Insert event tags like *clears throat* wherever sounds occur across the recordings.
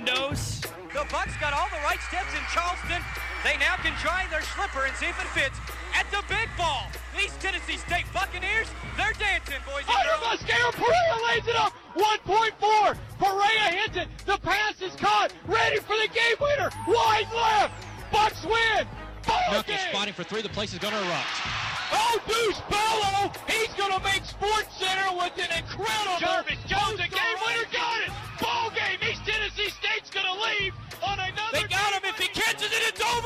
Sandos. The Bucks got all the right steps in Charleston. They now can try their slipper and see if it fits at the big ball. East Tennessee State Buccaneers, they're dancing, boys and Hunter girls. Perea lays it up. 1.4. Perea hits it. The pass is caught. Ready for the game winner. Wide left. Bucks win. Ball Knuckles game. spotting for three. The place is going to erupt. Oh, Deuce Bello. He's going to make Sports Center with an incredible. Jarvis Jones, the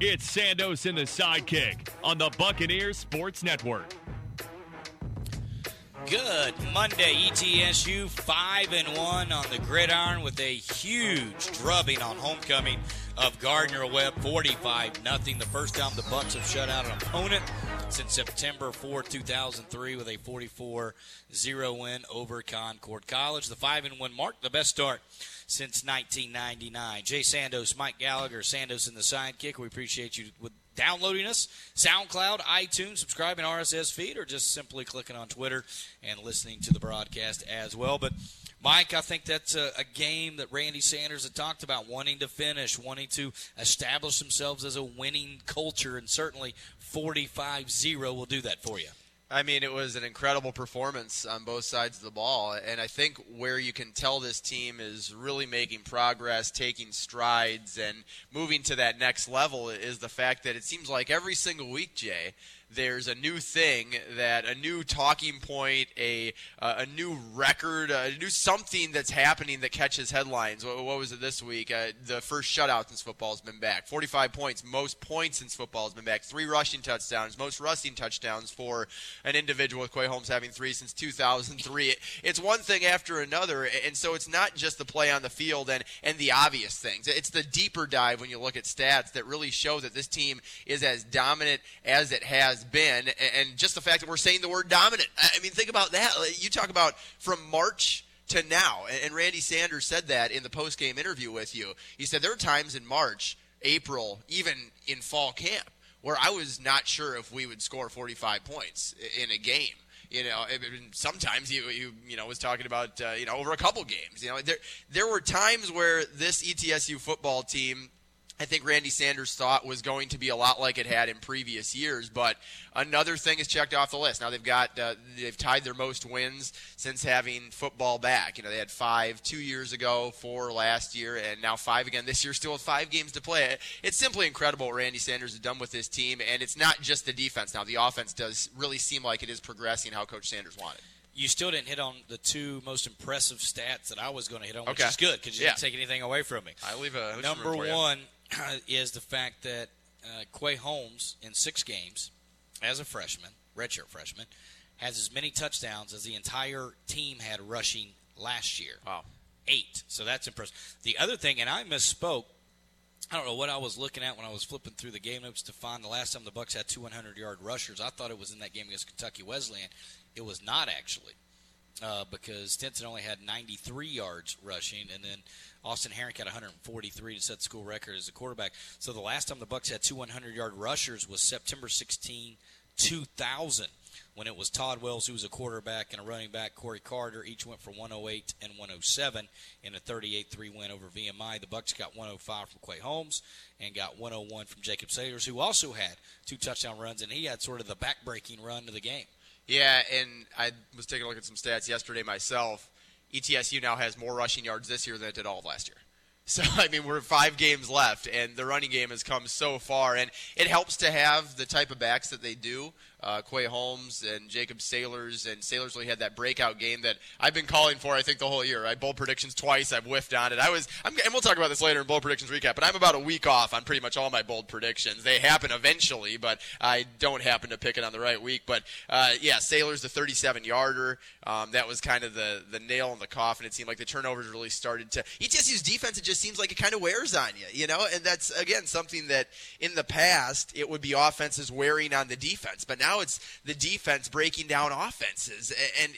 It's Sandos and the sidekick on the Buccaneers Sports Network. Good Monday, ETSU five and one on the gridiron with a huge drubbing on homecoming of Gardner Webb, forty-five nothing. The first time the Bucks have shut out an opponent since September 4, 2003, with a 44-0 win over Concord College. The five and one mark, the best start since 1999. Jay Sandos, Mike Gallagher, Sandos in the sidekick. We appreciate you with downloading us, SoundCloud, iTunes, subscribing RSS feed, or just simply clicking on Twitter and listening to the broadcast as well. But Mike, I think that's a, a game that Randy Sanders had talked about, wanting to finish, wanting to establish themselves as a winning culture, and certainly 45-0 will do that for you. I mean, it was an incredible performance on both sides of the ball. And I think where you can tell this team is really making progress, taking strides, and moving to that next level is the fact that it seems like every single week, Jay, there's a new thing that a new talking point, a uh, a new record, a new something that's happening that catches headlines. What, what was it this week? Uh, the first shutout since football has been back. 45 points, most points since football has been back. Three rushing touchdowns, most rushing touchdowns for an individual with Quay Holmes having three since 2003. It, it's one thing after another, and so it's not just the play on the field and and the obvious things. It's the deeper dive when you look at stats that really show that this team is as dominant as it has been, and just the fact that we're saying the word dominant. I mean, think about that. You talk about from March to now, and Randy Sanders said that in the post game interview with you. He said there are times in March, April, even in fall camp where I was not sure if we would score 45 points in a game. You know, sometimes you you you know was talking about uh, you know over a couple games. You know, there there were times where this ETSU football team I think Randy Sanders thought was going to be a lot like it had in previous years. But another thing is checked off the list. Now they've got uh, they've tied their most wins since having football back. You know they had five two years ago, four last year, and now five again this year. Still with five games to play. It's simply incredible what Randy Sanders has done with this team, and it's not just the defense. Now the offense does really seem like it is progressing how Coach Sanders wanted. You still didn't hit on the two most impressive stats that I was going to hit on, which Okay. is good because you Yeah. didn't take anything away from me. I leave a Number room for you. one *clears throat* is the fact that uh, Quay Holmes, in six games as a freshman, redshirt freshman, has as many touchdowns as the entire team had rushing last year. Wow. Eight. So that's impressive. The other thing, and I misspoke. I don't know what I was looking at when I was flipping through the game notes to find the last time the Bucks had two 100 yard rushers. I thought it was in that game against Kentucky Wesleyan. It was not actually uh, because Stinson only had 93 yards rushing, and then Austin Herrick had 143 to set the school record as a quarterback. So the last time the Bucks had two 100-yard rushers was September 16, 2000, when it was Todd Wells who was a quarterback and a running back. Corey Carter each went for 108 and 107 in a 38-3 win over VMI. The Bucks got 105 from Quay Holmes and got 101 from Jacob Saylors, who also had two touchdown runs, and he had sort of the back-breaking run to the game. Yeah, and I was taking a look at some stats yesterday myself. ETSU now has more rushing yards this year than it did all of last year. *laughs* So I mean, we're five games left, and the running game has come so far, and it helps to have the type of backs that they do. Uh, Quay Holmes and Jacob Saylors, and Saylors really had that breakout game that I've been calling for. I think the whole year. I bold predictions twice. I've whiffed on it. I was, I'm, and we'll talk about this later in bold predictions recap. But I'm about a week off on pretty much all my bold predictions. They happen eventually, but I don't happen to pick it on the right week. But uh, yeah, Saylors the 37 yarder. Um, that was kind of the the nail in the coffin. It seemed like the turnovers really started to. ETSU's defense. It just seems like it kind of wears on you, you know. And that's again something that in the past it would be offenses wearing on the defense, but now it's the defense breaking down offenses. And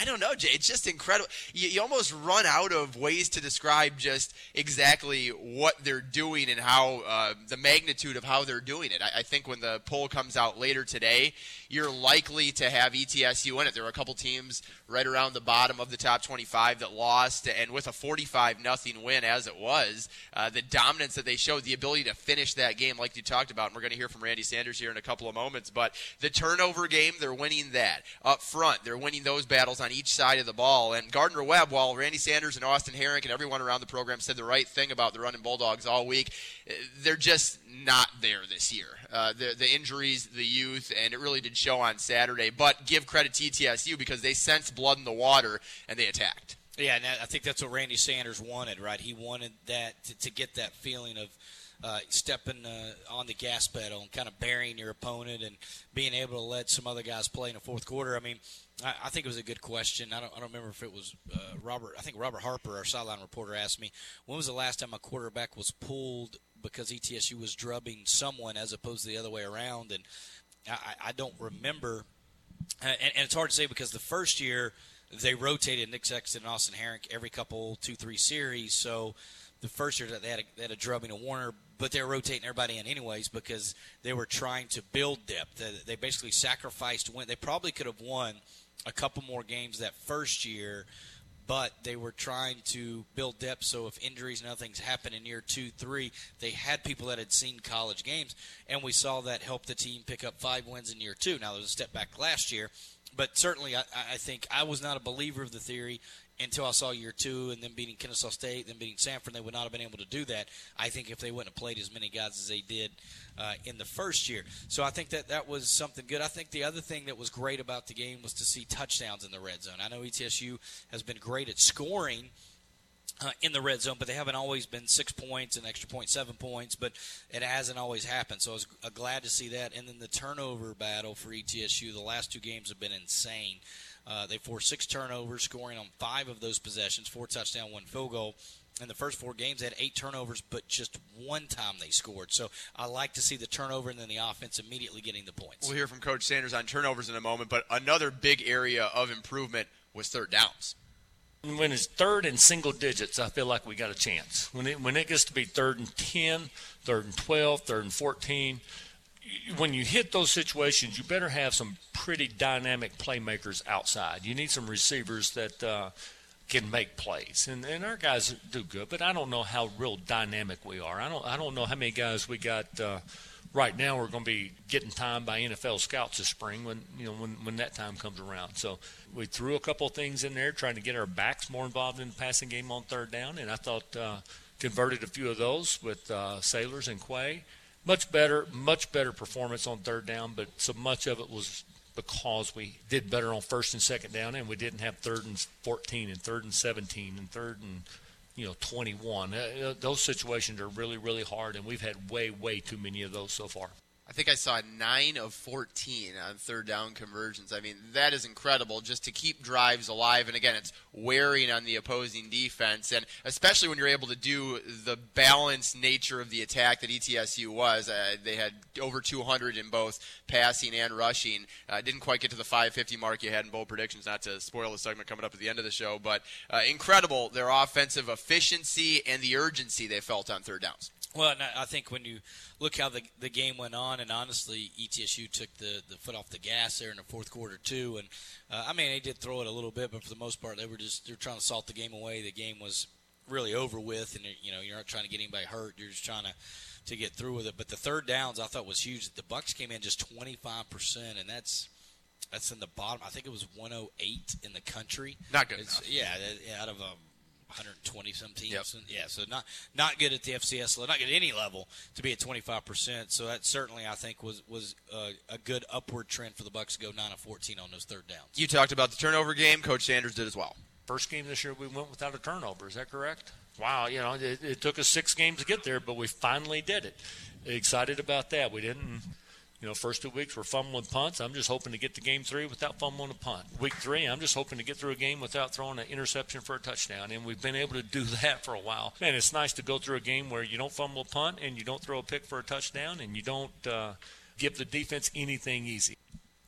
I don't know, Jay. It's just incredible. You, you almost run out of ways to describe just exactly what they're doing and how uh, the magnitude of how they're doing it. I, I think when the poll comes out later today, you're likely to have ETSU in it. There were a couple teams right around the bottom of the top 25 that lost, and with a 45 nothing win as it was, uh, the dominance that they showed, the ability to finish that game, like you talked about, and we're going to hear from Randy Sanders here in a couple of moments. But the turnover game, they're winning that up front. They're winning those battles on each side of the ball. And Gardner Webb, while Randy Sanders and Austin Herrick and everyone around the program said the right thing about the running Bulldogs all week, they're just not there this year. Uh, the the injuries, the youth, and it really did show on Saturday. But give credit to ETSU because they sensed blood in the water and they attacked. Yeah, and I think that's what Randy Sanders wanted, right? He wanted that to, to get that feeling of uh, stepping uh, on the gas pedal and kind of burying your opponent and being able to let some other guys play in the fourth quarter. I mean, I, I think it was a good question. I don't, I don't remember if it was uh, Robert. I think Robert Harper, our sideline reporter, asked me when was the last time a quarterback was pulled because ETSU was drubbing someone as opposed to the other way around, and I, I don't remember. And, and it's hard to say because the first year they rotated Nick Sexton and Austin Herrick every couple two three series. So the first year that they had a, they had a drubbing of Warner, but they were rotating everybody in anyways because they were trying to build depth. They, basically sacrificed win. They probably could have won a couple more games that first year, but they were trying to build depth. So if injuries and other things happen in year two, three, they had people that had seen college games, and we saw that help the team pick up five wins in year two. Now there was a step back last year, but certainly, I, I, think I was not a believer of the theory until I saw year two and then beating Kennesaw State, then beating Samford, They would not have been able to do that. I think if they wouldn't have played as many guys as they did uh, in the first year. So I think that that was something good. I think the other thing that was great about the game was to see touchdowns in the red zone. I know ETSU has been great at scoring uh, in the red zone, but they haven't always been six points and extra point, seven points, but it hasn't always happened. So I was uh, glad to see that. And then the turnover battle for ETSU, the last two games have been insane. Uh, they forced six turnovers, scoring on five of those possessions, four touchdown, one field goal. In the first four games, they had eight turnovers, but just one time they scored. So I like to see the turnover and then the offense immediately getting the points. We'll hear from Coach Sanders on turnovers in a moment, but another big area of improvement was third downs. When it's third and single digits, I feel like we got a chance. When it when it gets to be third and 10, third and 12, third and 14, when you hit those situations, you better have some pretty dynamic playmakers outside. You need some receivers that uh, can make plays, and, and our guys do good. But I don't know how real dynamic we are. I don't I don't know how many guys we got. Uh, right now we're going to be getting time by NFL scouts this spring when you know when, when that time comes around. So we threw a couple things in there trying to get our backs more involved in the passing game on third down, and I thought uh, converted a few of those with uh, Saylors and Quay. Much better, much better performance on third down, but so much of it was because we did better on first and second down, and we didn't have third and 14 and third and 17 and third and you know 21. Uh, those situations are really, really hard, and we've had way, way too many of those so far. I think I saw nine of 14 on third down conversions. I mean, that is incredible just to keep drives alive. And again, it's wearing on the opposing defense. And especially when you're able to do the balanced nature of the attack that ETSU was. Uh, they had over 200 in both passing and rushing. Uh, didn't quite get to the 550 mark you had in bold predictions, not to spoil the segment coming up at the end of the show. But uh, incredible, their offensive efficiency and the urgency they felt on third downs. Well, I think when you look how the the game went on, and honestly, ETSU took the, the foot off the gas there in the fourth quarter too. And uh, I mean, they did throw it a little bit, but for the most part, they were just they were trying to salt the game away. The game was really over with, and you know you're not trying to get anybody hurt. You're just trying to to get through with it. But the third downs I thought was huge. The Bucks came in just 25 percent, and that's that's in the bottom. I think it was 108 in the country. Not good. Yeah, out of um, 120 some teams. Yep. And, yeah, so not not good at the FCS level, not good at any level to be at 25 percent. So that certainly I think was was uh, a good upward trend for the Bucks to go 9 of 14 on those third downs. You talked about the turnover game. Coach Sanders did as well. First game this year, we went without a turnover. Is that correct? Wow, you know, it, it took us six games to get there, but we finally did it. Excited about that. We didn't, you know, first two weeks we're fumbling punts. I'm just hoping to get to game three without fumbling a punt. Week three, I'm just hoping to get through a game without throwing an interception for a touchdown, and we've been able to do *laughs* that for a while. Man, it's nice to go through a game where you don't fumble a punt and you don't throw a pick for a touchdown and you don't uh, give the defense anything easy.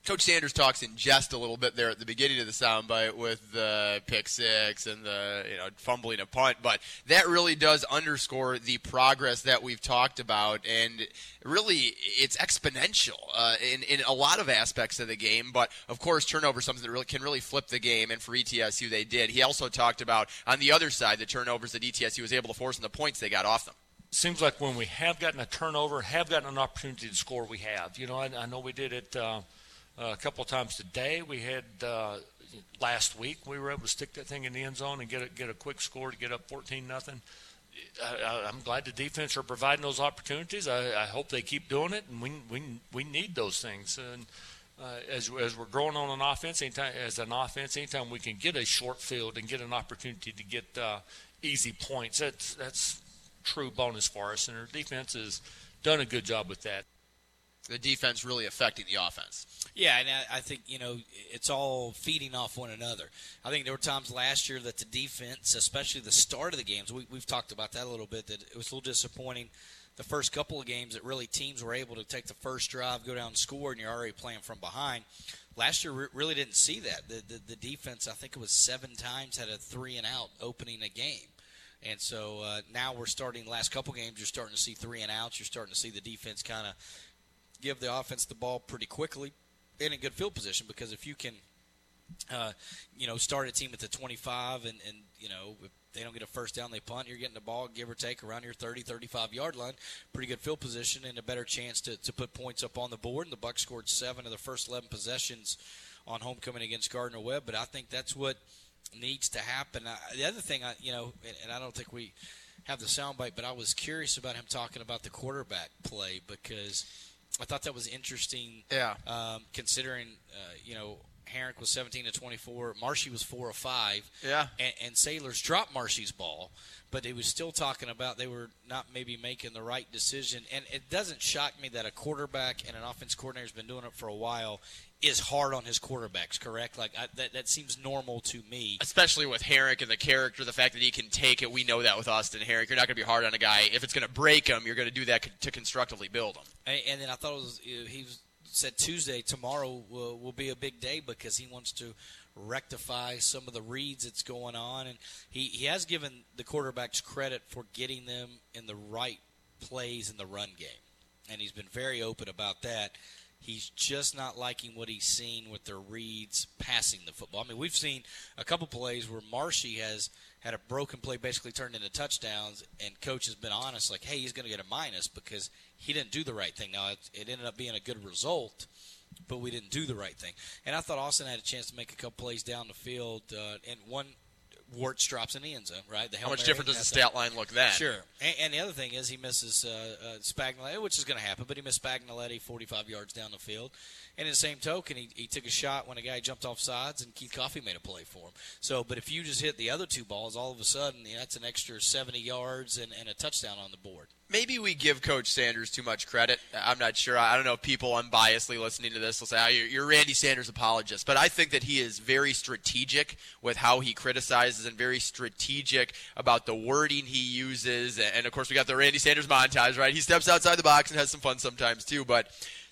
Coach Sanders talks in jest a little bit there at the beginning of the soundbite with the pick six and the you know fumbling a punt, but that really does underscore the progress that we've talked about, and really it's exponential uh, in in a lot of aspects of the game. But of course, turnover something that really can really flip the game, and for ETSU they did. He also talked about on the other side the turnovers that ETSU was able to force and the points they got off them seems like when we have gotten a turnover, have gotten an opportunity to score, we have. You know, I, I know we did it uh, a couple of times today. We had uh, last week we were able to stick that thing in the end zone and get a, get a quick score to get up 14 nothing. I'm glad the defense are providing those opportunities. I, I hope they keep doing it, and we we we need those things. And uh, as as we're growing on an offense, anytime as an offense, anytime we can get a short field and get an opportunity to get uh, easy points, that's that's true bonus for us. And our defense has done a good job with that the defense really affecting the offense. Yeah, and I, think you know it's all feeding off one another. I think there were times last year that the defense, especially the start of the games, we, we've talked about that a little bit. That it was a little disappointing. The first couple of games that really teams were able to take the first drive, go down and score, and you're already playing from behind. Last year, we really didn't see that. The, the, the defense, I think it was seven times, had a three and out opening a game. And so uh, now we're starting. Last couple games, you're starting to see three and outs. You're starting to see the defense kind of give the offense the ball pretty quickly in a good field position because if you can, uh, you know, start a team at the 25 and, and, you know, if they don't get a first down, they punt, you're getting the ball, give or take, around your 30, 35 yard line. Pretty good field position and a better chance to, to put points up on the board. And the Bucks scored seven of the first 11 possessions on homecoming against Gardner Webb. But I think that's what needs to happen. I, the other thing, I, you know, and, and I don't think we have the soundbite, but I was curious about him talking about the quarterback play because – I thought that was interesting. Yeah. Um, considering, uh, you know, Herrick was 17 to 24. Marchi was four or five. Yeah. And, and Saylors dropped Marchi's ball, but he was still talking about they were not maybe making the right decision. And it doesn't shock me that a quarterback and an offense coordinator has been doing it for a while is hard on his quarterbacks, correct? Like I, that, that seems normal to me. Especially with Herrick and the character, the fact that he can take it. We know that with Austin Herrick. You're not going to be hard on a guy. If it's going to break him, you're going to do that to constructively build him. And, and then I thought it was he said Tuesday tomorrow will, will be a big day because he wants to rectify some of the reads that's going on, and he he has given the quarterbacks credit for getting them in the right plays in the run game, and he's been very open about that. He's just not liking what he's seen with their reads passing the football. I mean, we've seen a couple plays where Marchi has had a broken play basically turned into touchdowns, and coach has been honest, like, hey, he's going to get a minus because he didn't do the right thing. Now, it, it ended up being a good result, but we didn't do the right thing. And I thought Austin had a chance to make a couple plays down the field, uh, and one Warts drops in the end zone, right? The How much different does the stat line look then? Sure. And, and, the other thing is he misses uh, uh, Spagnoletti, which is going to happen, but he missed Spagnoletti 45 yards down the field. And in the same token, he, he took a shot when a guy jumped off sides, and Keith Coffee made a play for him. So, but if you just hit the other two balls, all of a sudden, you know, that's an extra 70 yards and, and a touchdown on the board maybe we give Coach Sanders too much credit. I'm not sure. I don't know if people unbiasedly listening to this will say, oh, you're, Randy Sanders apologist. But I think that he is very strategic with how he criticizes and very strategic about the wording he uses. And, of course, we got the Randy Sanders montage, right? He steps outside the box and has some fun sometimes, too. But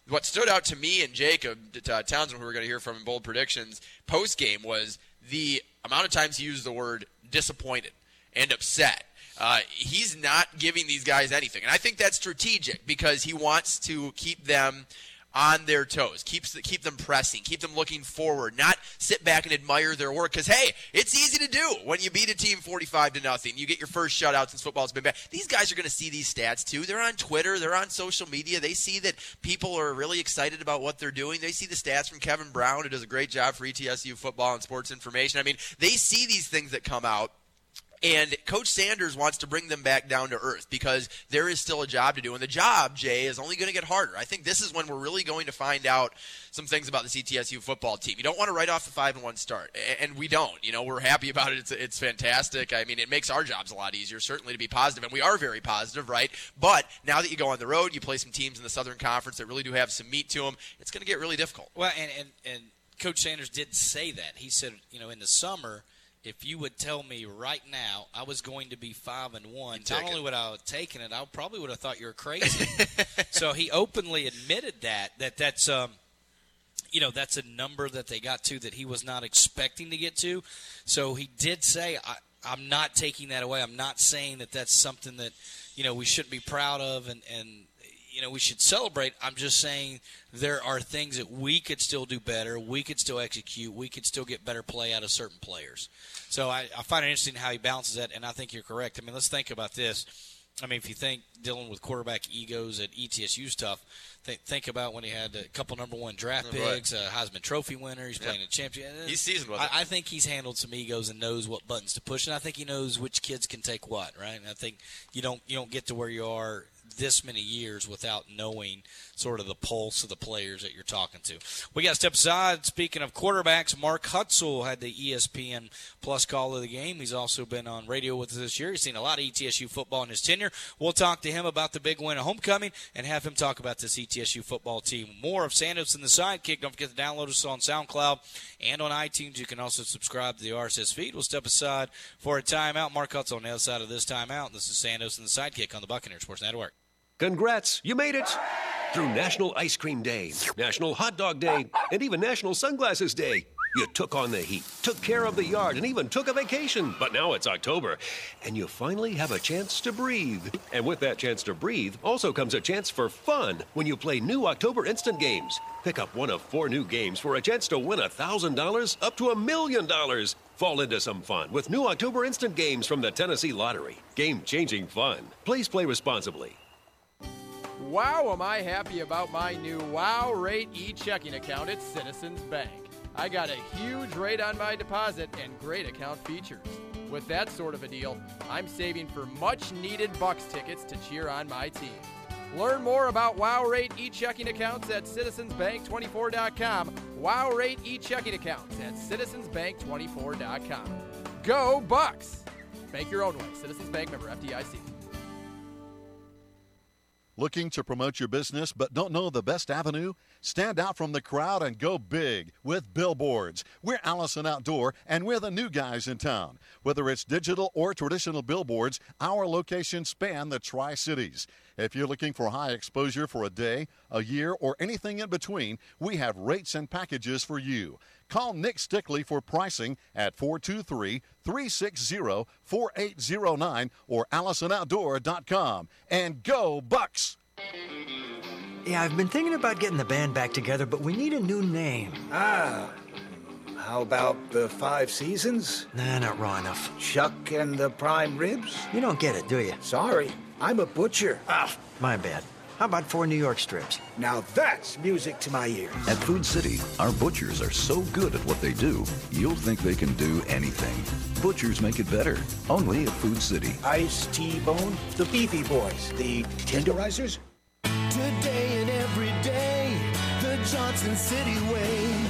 what stood out to me and Jacob uh, Townsend, who we're going to hear from in bold predictions post game, was the amount of times he used the word disappointed and upset uh, he's not giving these guys anything. And I think that's strategic because he wants to keep them on their toes, keeps keep them pressing, keep them looking forward, not sit back and admire their work. Because hey, it's easy to do when you beat a team forty-five to nothing. You get your first shutout since football's been back. These guys are going to see these stats too. They're on Twitter, they're on social media. They see that people are really excited about what they're doing. They see the stats from Kevin Brown, who does a great job for ETSU football and sports information. I mean, they see these things that come out And Coach Sanders wants to bring them back down to earth because there is still a job to do. And the job, Jay, is only going to get harder. I think this is when we're really going to find out some things about the ETSU football team. You don't want to write off the five and one start, and we don't. You know, we're happy about it. It's it's fantastic. I mean, it makes our jobs a lot easier, certainly to be positive, and we are very positive, right? But now that you go on the road, you play some teams in the Southern Conference that really do have some meat to them. It's going to get really difficult. Well, and and and Coach Sanders did say that. He said, you know, in the summer if you would tell me right now I was going to be five and one, not only would I have taken it, I probably would have thought you were crazy. *laughs* so he openly admitted that that that's um, you know that's a number that they got to that he was not expecting to get to. So he did say, I, "I'm not taking that away. I'm not saying that that's something that you know we shouldn't be proud of and and you know we should celebrate. I'm just saying there are things that we could still do better. We could still execute. We could still get better play out of certain players. So I, I find it interesting how he balances that, and I think you're correct. I mean, let's think about this. I mean, if you think dealing with quarterback egos at ETSU stuff, think, think about when he had a couple number one draft picks, a Heisman Trophy winner. He's playing a champion. He's seasoned with I, I, think he's handled some egos and knows what buttons to push, and I think he knows which kids can take what. Right? And I think you don't you don't get to where you are this many years without knowing sort of the pulse of the players that you're talking to. We got to step aside. Speaking of quarterbacks, Mark Hutzel had the ESPN Plus call of the game. He's also been on radio with us this year. He's seen a lot of ETSU football in his tenure. We'll talk to him about the big win at homecoming and have him talk about this ETSU football team. More of Sandos in the Sidekick. Don't forget to download us on SoundCloud and on iTunes. You can also subscribe to the RSS feed. We'll step aside for a timeout. Mark Hutzel on the other side of this timeout. This is Sandos and the Sidekick on the Buccaneer Sports Network. Congrats, you made it! Through National Ice Cream Day, National Hot Dog Day, and even National Sunglasses Day. You took on the heat, took care of the yard, and even took a vacation. But now it's October, and you finally have a chance to breathe. And with that chance to breathe also comes a chance for fun when you play new October Instant Games. Pick up one of four new games for a chance to win $1,000 up to a million dollars. Fall into some fun with new October Instant Games from the Tennessee Lottery. Game changing fun. Please play responsibly. Wow, am I happy about my new Wow Rate e checking account at Citizens Bank. I got a huge rate on my deposit and great account features. With that sort of a deal, I'm saving for much needed Bucks tickets to cheer on my team. Learn more about Wow Rate e checking accounts at citizensbank24.com. Wow Rate e checking accounts at citizensbank24.com. Go Bucks! Bank your own way. Citizens Bank member FDIC. Looking to promote your business but don't know the best avenue? Stand out from the crowd and go big with billboards. We're Allison Outdoor and we're the new guys in town. Whether it's digital or traditional billboards, our locations span the Tri Cities. If you're looking for high exposure for a day, a year, or anything in between, we have rates and packages for you. Call Nick Stickley for pricing at 423 360 4809 or AllisonOutdoor.com. And go, Bucks! Yeah, I've been thinking about getting the band back together, but we need a new name. Ah. How about the Five Seasons? Nah, not raw enough. Chuck and the Prime Ribs? You don't get it, do you? Sorry, I'm a butcher. Ah, my bad. How about four New York strips? Now that's music to my ears. At Food City, our butchers are so good at what they do, you'll think they can do anything. Butchers make it better. Only at Food City. Ice, T-bone, the beefy boys, the tenderizers. Today and every day, the Johnson City way.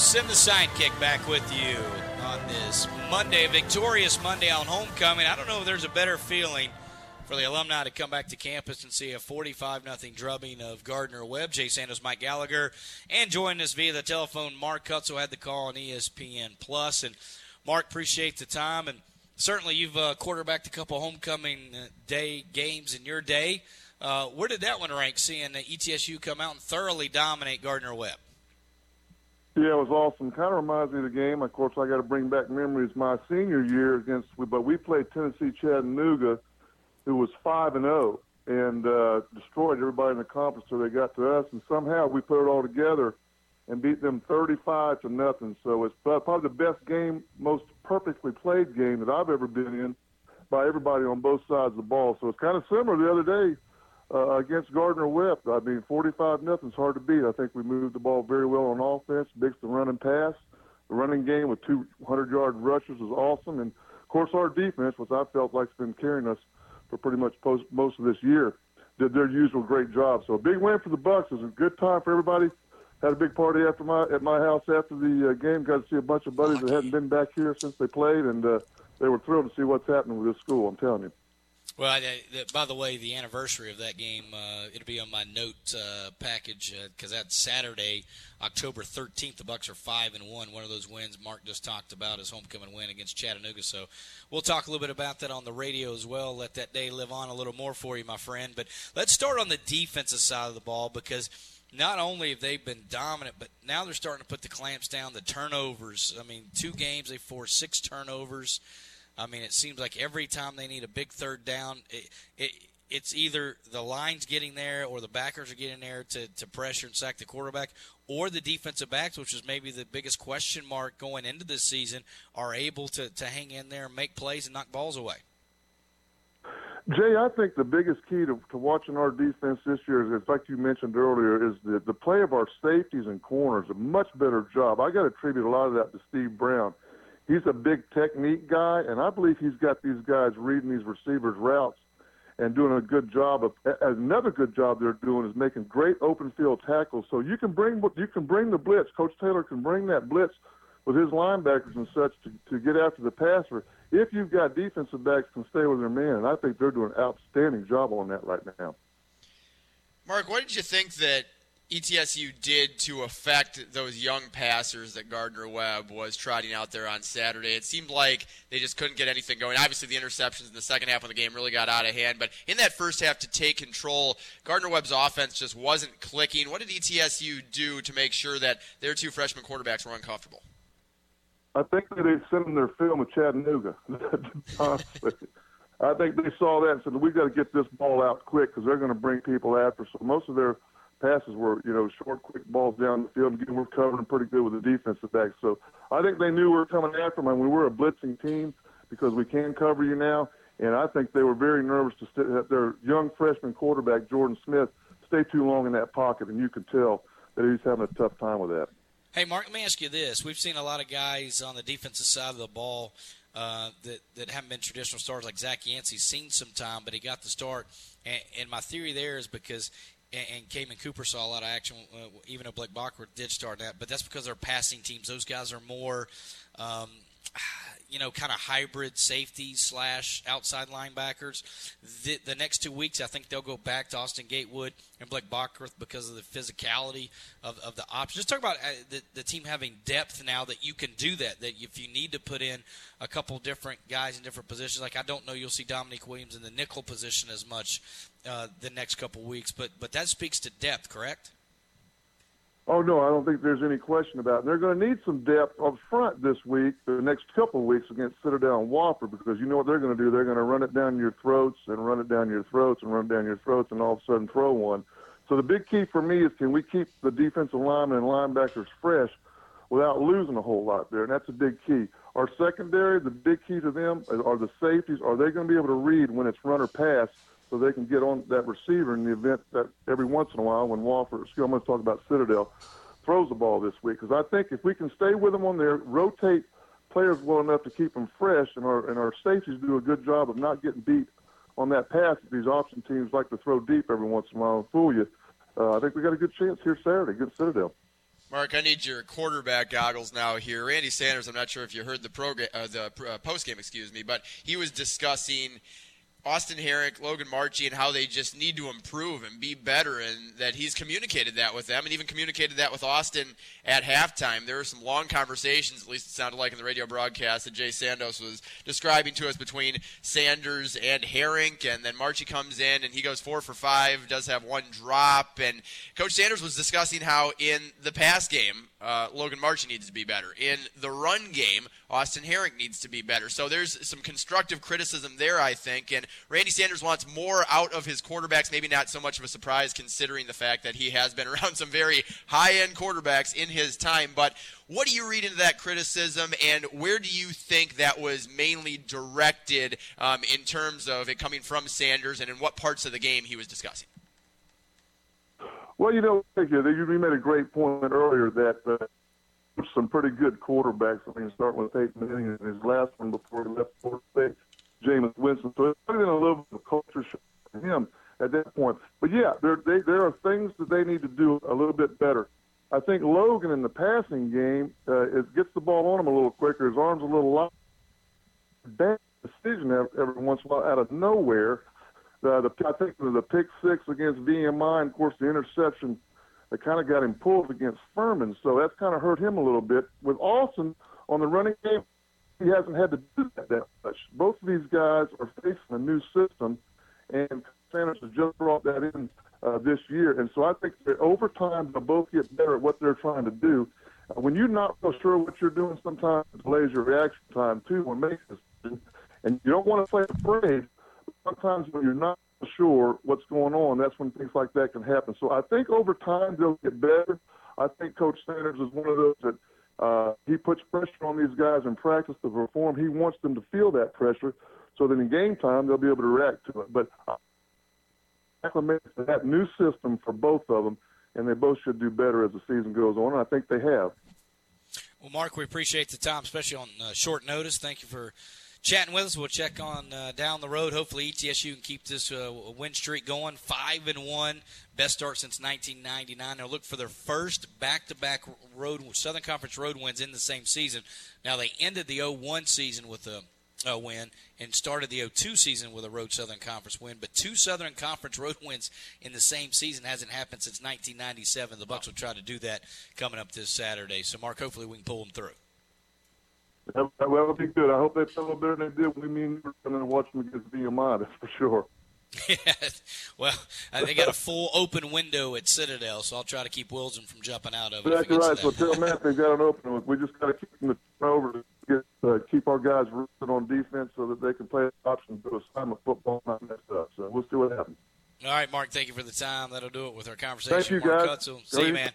And the sidekick back with you on this Monday, victorious Monday on homecoming. I don't know if there's a better feeling for the alumni to come back to campus and see a 45 nothing drubbing of Gardner Webb. Jay Sandos, Mike Gallagher, and joining us via the telephone, Mark Hutzel had the call on ESPN Plus. And Mark, appreciate the time and certainly you've uh, quarterbacked a couple homecoming uh, day games in your day. Uh, where did that one rank? Seeing the ETSU come out and thoroughly dominate Gardner Webb. Yeah, it was awesome. Kind of reminds me of the game. Of course, I got to bring back memories my senior year against, but we played Tennessee Chattanooga, who was five and zero, oh, and uh, destroyed everybody in the conference till they got to us. And somehow we put it all together and beat them 35 to nothing. So it's probably the best game, most perfectly played game that I've ever been in by everybody on both sides of the ball. So it's kind of similar the other day uh, against Gardner Webb. I mean, 45 nothing's hard to beat. I think we moved the ball very well on offense, mixed the run and pass. The running game with 200 yard rushes was awesome, and of course our defense, which I felt like's been carrying us for pretty much post, most of this year, did their usual great job. So a big win for the Bucks. Was a good time for everybody. Had a big party after my at my house after the uh, game. Got to see a bunch of buddies that hadn't been back here since they played, and uh, they were thrilled to see what's happening with this school. I'm telling you. Well, I, I, by the way, the anniversary of that game, uh, it'll be on my note uh, package because uh, that's Saturday, October 13th. The Bucks are five and one. One of those wins Mark just talked about his homecoming win against Chattanooga. So we'll talk a little bit about that on the radio as well. Let that day live on a little more for you, my friend. But let's start on the defensive side of the ball because not only have they been dominant, but now they're starting to put the clamps down. The turnovers. I mean, two games they forced six turnovers. I mean, it seems like every time they need a big third down, it, it it's either the line's getting there or the backers are getting there to, to pressure and sack the quarterback, or the defensive backs, which is maybe the biggest question mark going into this season, are able to, to hang in there and make plays and knock balls away. Jay, I think the biggest key to, to watching our defense this year is, like you mentioned earlier, is the, the play of our safeties and corners. A much better job. I got to attribute a lot of that to Steve Brown he's a big technique guy, and I believe he's got these guys reading these receivers' routes and doing a good job of. Another good job they're doing is making great open field tackles. So you can bring you can bring the blitz. Coach Taylor can bring that blitz with his linebackers and such to, to get after the passer. If you've got defensive backs can stay with their man, and I think they're doing an outstanding job on that right now. Mark, what did you think that ETSU did to affect those young passers that Gardner Webb was trotting out there on Saturday. It seemed like they just couldn't get anything going. Obviously, the interceptions in the second half of the game really got out of hand, but in that first half to take control, Gardner Webb's offense just wasn't clicking. What did ETSU do to make sure that their two freshman quarterbacks were uncomfortable? I think that they sent them their film of Chattanooga. *laughs* I think they saw that and said, we've got to get this ball out quick because they're going to bring people after. So most of their – passes were, you know, short, quick balls down the field. Again, we're covering pretty good with the defensive backs. So I think they knew we were coming after them. and we were a blitzing team because we can cover you now. And I think they were very nervous to st- have their young freshman quarterback, Jordan Smith, stay too long in that pocket. And you could tell that he's having a tough time with that. Hey, Mark, let me ask you this. We've seen a lot of guys on the defensive side of the ball uh, that, that haven't been traditional stars like Zach Yancey's seen some time, but he got the start. And, and my theory there is because and, and Cayman Cooper saw a lot of action, uh, even though Blake Bachler did start that. But that's because they're passing teams. Those guys are more, um, you know, kind of hybrid safety slash outside linebackers. The, the, next two weeks, I think they'll go back to Austin Gatewood and Blake Bachler because of the physicality of, of the options. Just talk about uh, the, the team having depth now that you can do that. That if you need to put in a couple different guys in different positions, like I don't know, you'll see Dominique Williams in the nickel position as much uh, the next couple weeks, but but that speaks to depth, correct? Oh no, I don't think there's any question about it. They're going to need some depth up front this week, the next couple of weeks against Citadel and Wofford, because you know what they're going to do. They're going to run it down your throats and run it down your throats and run it down your throats, and all of a sudden throw one. So the big key for me is can we keep the defensive linemen and linebackers fresh without losing a whole lot there, and that's a big key. Our secondary, the big key to them are the safeties. Are they going to be able to read when it's run or pass? So they can get on that receiver in the event that every once in a while when Wofford, excuse, I'm going to talk about Citadel, throws the ball this week. Because I think if we can stay with them on there, rotate players well enough to keep them fresh, and our and our safeties do a good job of not getting beat on that pass. that These option teams like to throw deep every once in a while and fool you. Uh, I think we got a good chance here Saturday against Citadel. Mark, I need your quarterback goggles now here. Randy Sanders, I'm not sure if you heard the program, uh, the uh, post game, excuse me, but he was discussing Austin Herrick, Logan Marchi, and how they just need to improve and be better, and that he's communicated that with them, and even communicated that with Austin at halftime. There were some long conversations, at least it sounded like in the radio broadcast, that Jay Sandos was describing to us between Sanders and Herrick, and then Marchi comes in and he goes four for five, does have one drop, and Coach Sanders was discussing how in the pass game, uh, Logan Marchi needs to be better. In the run game, Austin Herrick needs to be better. So there's some constructive criticism there, I think. And Randy Sanders wants more out of his quarterbacks. Maybe not so much of a surprise considering the fact that he has been *laughs* around some very high end quarterbacks in his time. But what do you read into that criticism, and where do you think that was mainly directed um, in terms of it coming from Sanders, and in what parts of the game he was discussing? Well, you know, you. Made a great point earlier that uh, some pretty good quarterbacks. I mean, starting with Peyton Manning and his last one before he left Florida State, Jameis Winston. So it's been a little bit of a culture shock for him at that point. But yeah, there they, there are things that they need to do a little bit better. I think Logan in the passing game uh, it gets the ball on him a little quicker. His arms a little light. Bad decision every once in a while out of nowhere the, the I think the, pick six against VMI, and of course the interception that kind of got him pulled against Furman. So that's kind of hurt him a little bit. With Austin on the running game, he hasn't had to do that that much. Both of these guys are facing a new system, and Sanders has just brought that in uh, this year. And so I think that over time they'll both get better at what they're trying to do. Uh, when you're not so sure what you're doing, sometimes it delays your reaction time too when making a decision. And you don't want to play afraid sometimes when you're not sure what's going on, that's when things like that can happen. So I think over time they'll get better. I think Coach Sanders is one of those that uh, he puts pressure on these guys in practice to perform. He wants them to feel that pressure so that in game time they'll be able to react to it. But acclimate to that new system for both of them, and they both should do better as the season goes on. And I think they have. Well, Mark, we appreciate the time, especially on uh, short notice. Thank you for chatting with us. We'll check on uh, down the road. Hopefully, ETSU can keep this uh, win streak going. Five and one, best start since 1999. They'll look for their first back-to-back road Southern Conference road wins in the same season. Now they ended the 0-1 season with a, a win and started the 0-2 season with a road Southern Conference win. But two Southern Conference road *laughs* wins in the same season hasn't happened since 1997. The Bucks will try to do that coming up this Saturday. So, Mark, hopefully we can pull them through. That, will be good. I hope they play a little better than they did when me and you were going to watch them against VMI, that's for sure. *laughs* Yeah, well, uh, they got a full open window at Citadel, so I'll try to keep Wilson from jumping out of it. That's right. So tell Matt they got an open one. We just got to keep them over to get uh, keep our guys rooted on defense so that they can play an option do assignment football, not mess up. So we'll see what happens. All right, Mark. Thank you for the time. That'll do it with our conversation. Thank you, Mark guys. Hutzel. See you, man.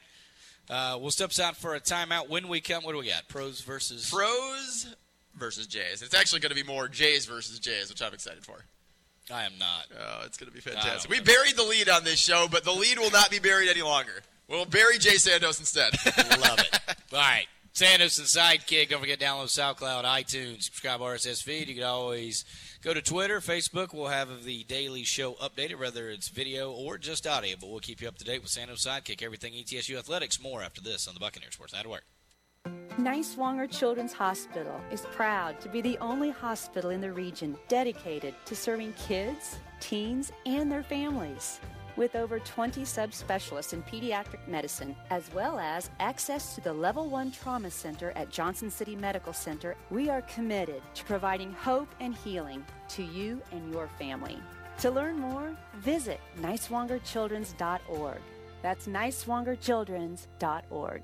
Uh, we'll step aside for a timeout. When we come, what do we got? Pros versus pros versus Jays. It's actually going to be more Jays versus Jays, which I'm excited for. I am not. Oh, it's going to be fantastic. We buried the lead on this show, but the lead will not be buried any longer. We'll bury Jay Sandos instead. *laughs* Love it. *laughs* All right. Sandos and Sidekick. Don't forget to download SoundCloud, iTunes, subscribe RSS feed. You can always go to Twitter, Facebook. We'll have the daily show updated, whether it's video or just audio. But we'll keep you up to date with Sandos Sidekick. Everything ETSU athletics. More after this on the Buccaneer Sports Network. Niswonger Children's Hospital is proud to be the only hospital in the region dedicated to serving kids, teens, and their families. With over 20 subspecialists in pediatric medicine, as well as access to the Level 1 Trauma Center at Johnson City Medical Center, we are committed to providing hope and healing to you and your family. To learn more, visit niswongerchildrens.org. That's niswongerchildrens.org.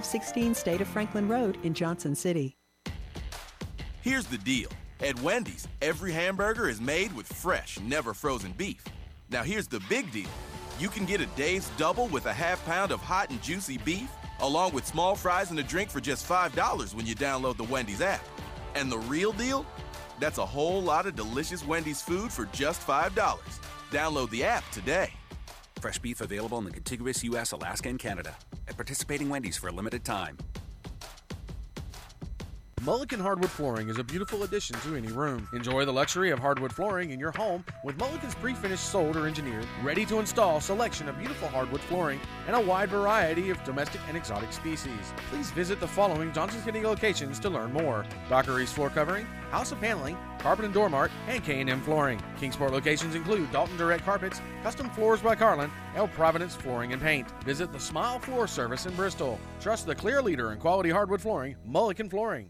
1216 State of Franklin Road in Johnson City. Here's the deal at Wendy's, every hamburger is made with fresh, never frozen beef. Now, here's the big deal you can get a Dave's double with a half pound of hot and juicy beef along with small fries and a drink for just $5 when you download the Wendy's app. And the real deal? That's a whole lot of delicious Wendy's food for just $5. Download the app today. Fresh beef available in the contiguous U.S., Alaska, and Canada. At participating Wendy's for a limited time. Mullican Hardwood Flooring is a beautiful addition to any room. Enjoy the luxury of hardwood flooring in your home with Mullican's pre-finished, sold or engineered, ready to install selection of beautiful hardwood flooring and a wide variety of domestic and exotic species. Please visit the following Johnson City locations to learn more: Dockery's Floor Covering, House of Paneling, Carpet and Door Mart, and K&M Flooring. Kingsport locations include Dalton Direct Carpets, Custom Floors by Carlin, El Providence Flooring and Paint. Visit the Smile Floor Service in Bristol. Trust the clear leader in quality hardwood flooring, Mullican Flooring.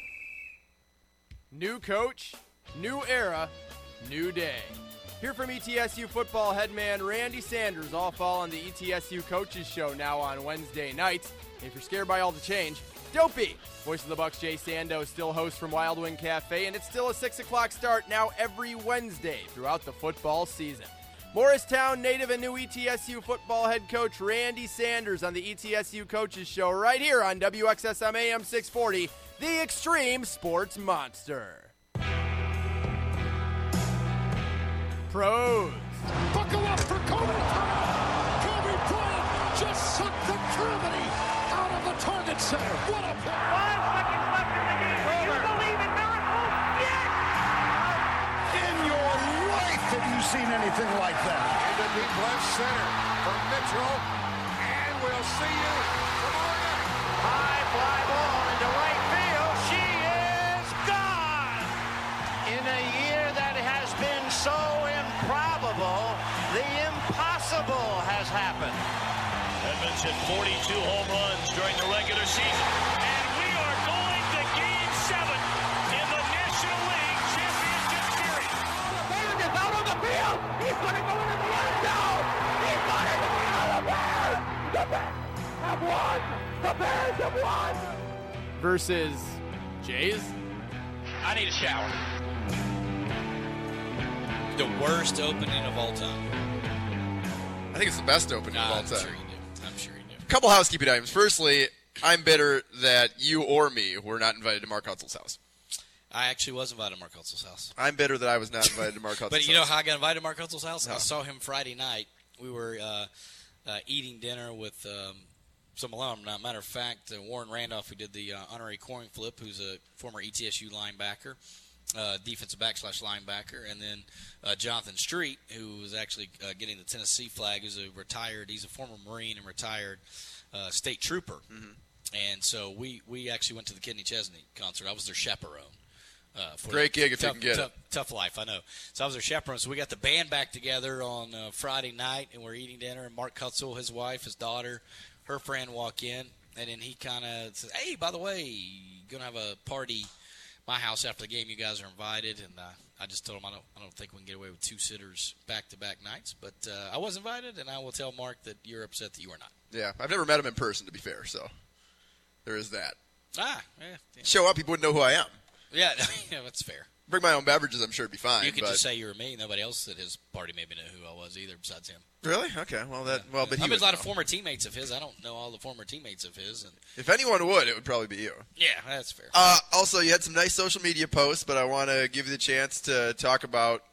New coach, new era, new day. Here from ETSU football headman Randy Sanders all fall on the ETSU Coaches Show now on Wednesday nights. If you're scared by all the change, don't be. Voice of the Bucks Jay Sando still hosts from Wild Wing Cafe, and it's still a 6 o'clock start now every Wednesday throughout the football season. Morristown native and new ETSU football head coach Randy Sanders on the ETSU Coaches Show right here on WXSM AM 640, the Extreme Sports Monster. Pros. Buckle up for Kobe Bryant. Kobe Bryant just sucked the gravity out of the target center. What a play. Five seconds left in the game. Do you believe in miracles? Yes! In your life have you seen anything like that? Into deep left center for Mitchell. And we'll see you tomorrow night. High fly ball hit 42 home runs during the regular season. And we are going to game seven in the National League Championship Series. The Bears is out on the field. He's going to go into the end zone. He's going into the end zone. The Bears. The Bears have won. The Bears have won. Versus Jays. I need a shower. The worst opening of all time. I think it's the best opening of all I'm time. Couple housekeeping items. Firstly, I'm bitter that you or me were not invited to Mark Hutzel's house. I actually was invited to Mark Hutzel's house. I'm bitter that I was not invited to Mark *laughs* Hutzel's house. But you know house. how I got invited to Mark Hutzel's house? I saw him Friday night. We were uh, uh, eating dinner with um, some alumni. Matter of fact, uh, Warren Randolph, who did the uh, honorary coin flip, who's a former ETSU linebacker, uh, defensive back slash linebacker, and then uh, Jonathan Street, who was actually uh, getting the Tennessee flag, who's a retired. He's a former Marine and retired uh, state trooper. And so we we actually went to the Kenny Chesney concert. I was their chaperone. Uh, for Great gig if you tough, can get it. tough, Tough life, I know. So I was their chaperone. So we got the band back together on uh, Friday night, and we're eating dinner. And Mark Hutzel, his wife, his daughter, her friend walk in, and then he kind of says, "Hey, by the way, gonna have a party." My house after the game, you guys are invited, and uh, I just told him I don't, I don't think we can get away with two sitters back to back nights. But uh, I was invited, and I will tell Mark that you're upset that you are not. Yeah, I've never met him in person, to be fair, so there is that. Ah, yeah, yeah. Show up, people wouldn't know who I am. Yeah, *laughs* yeah, that's fair. Bring my own beverages, I'm sure it'd be fine. you could just say you were me. Nobody else at his party maybe knew who I was either, besides him. Really? Okay. Well, that. Well, but he I mean, a lot know. of former teammates of his. I don't know all the former teammates of his, and If anyone would, it would probably be you. yeah, that's fair. Uh, also, you had some nice social media posts, but I want to give you the chance to talk about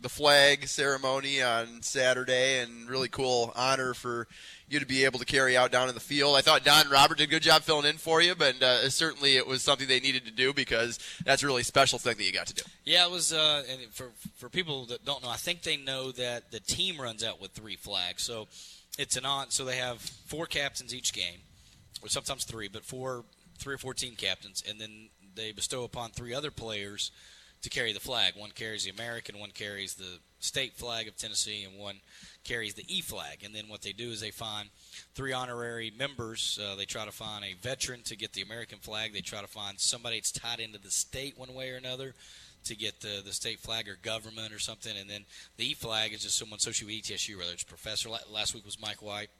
the flag ceremony on Saturday and really cool honor for you to be able to carry out down in the field. I thought Don Robert did a good job filling in for you, but uh, certainly it was something they needed to do because that's a really special thing that you got to do. Yeah, it was. Uh, and for for people that don't know, I think they know that the team runs out with three flags. So it's an on. So they have four captains each game, or sometimes three, but four, three or four team captains, and then they bestow upon three other players to carry the flag. One carries the American, one carries the state flag of Tennessee, and one carries the E flag, and then what they do is they find three honorary members. Uh, they try to find a veteran to get the American flag. They try to find somebody that's tied into the state one way or another to get the the state flag or government or something, and then the E flag is just someone associated with ETSU, whether it's professor. Last week was Mike White,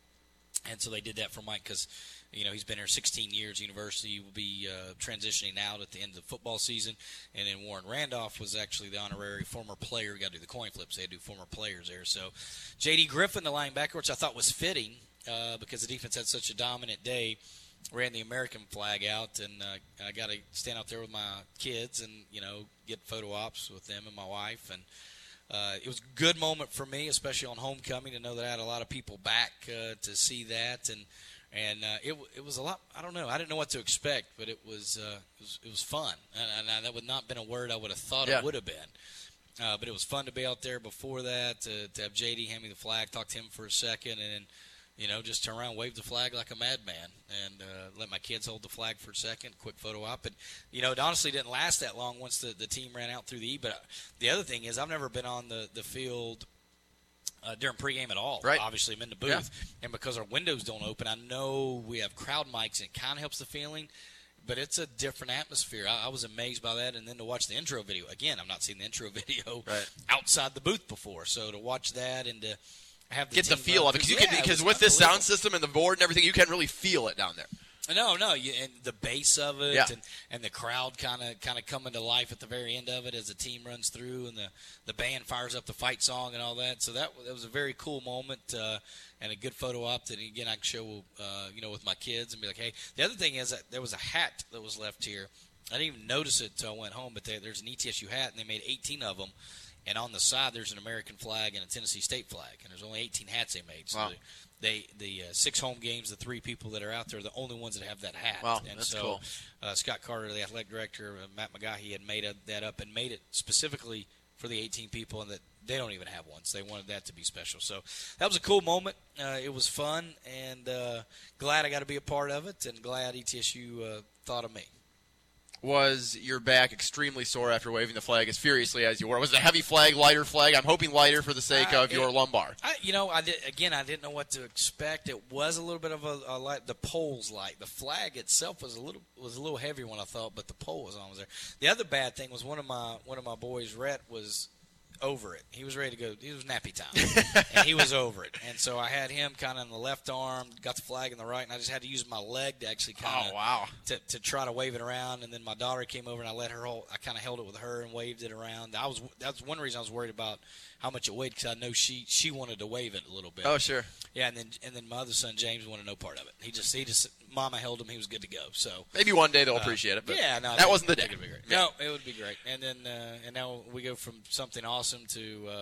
and so they did that for Mike because you know he's been here 16 years. University will be uh, transitioning out at the end of the football season, and then Warren Randolph was actually the honorary former player. Got to do the coin flips. They do former players there. So J.D. Griffin, the linebacker, which I thought was fitting uh, because the defense had such a dominant day ran the American flag out, and uh, I got to stand out there with my kids and you know get photo ops with them and my wife, and uh, it was a good moment for me, especially on homecoming, to know that I had a lot of people back uh, to see that, and and uh, it it was a lot. I don't know. I didn't know what to expect, but it was uh, it was it was fun, and, and that would not have been a word I would have thought Yeah. it would have been. Uh, but it was fun to be out there before that, to, to have JD hand me the flag, talk to him for a second, and then you know, just turn around, wave the flag like a madman, and uh, let my kids hold the flag for a second, quick photo op. And you know, it honestly didn't last that long once the, the team ran out through the E. But uh, the other thing is, I've never been on the the field. Uh, during pregame at all, Right. Obviously, I'm in the booth, Yeah. and because our windows don't open, I know we have crowd mics, and it kind of helps the feeling. But it's a different atmosphere. I, I was amazed by that, and then to watch the intro video again. I've not seen the intro *laughs* video outside the booth before, so to watch that and to have the Get the feel of it because you through- can Yeah, because with this sound system and the board and everything, you can really feel it down there. No, no, you, and the bass of it, Yeah. and, and the crowd kind of kind of coming to life at the very end of it as the team runs through, and the, the band fires up the fight song and all that. So that that was a very cool moment uh, and a good photo op that again I can show uh, you know with my kids and be like, hey. The other thing is that there was a hat that was left here. I didn't even notice it until I went home, but there, there's an ETSU hat, and they made 18 of them. And on the side, there's an American flag and a Tennessee State flag, and there's only 18 hats they made. So Wow. They the uh, six home games, the three people that are out there, are the only ones that have that hat. Wow, and that's so, cool. Uh, Scott Carter, the athletic director, uh, Matt McGahey had made a, that up and made it specifically for the 18 people, and that they don't even have one. So they wanted that to be special. So that was a cool moment. Uh, it was fun, and uh, glad I got to be a part of it, and glad ETSU uh, thought of me. Was your back extremely sore after waving the flag as furiously as you were? Was it a heavy flag, lighter flag? I'm hoping lighter for the sake Uh, of your lumbar. I, you know, I did again. I didn't know what to expect. It was a little bit of a, a light. The poles light. The flag itself was a little was a little heavier when I thought, but the pole was almost there. The other bad thing was one of my one of my boys, Rhett, was over it. He was ready to go. It was nappy time, *laughs* and he was over it. And so I had him kind of in the left arm, got the flag in the right, and I just had to use my leg to actually kind of Oh, wow. to, to try to wave it around. And then my daughter came over and I let her hold. I kind of held it with her and waved it around. I was that's one reason I was worried about how much it weighed because I know she she wanted to wave it a little bit. Oh, sure. Yeah, and then and then my other son James wanted no part of it. He just he just mama held him. He was good to go. So Maybe one day they'll uh, appreciate it, but yeah, no, that wasn't the day. it'd be great. No, it would be great. And then uh, and now we go from something awesome to uh,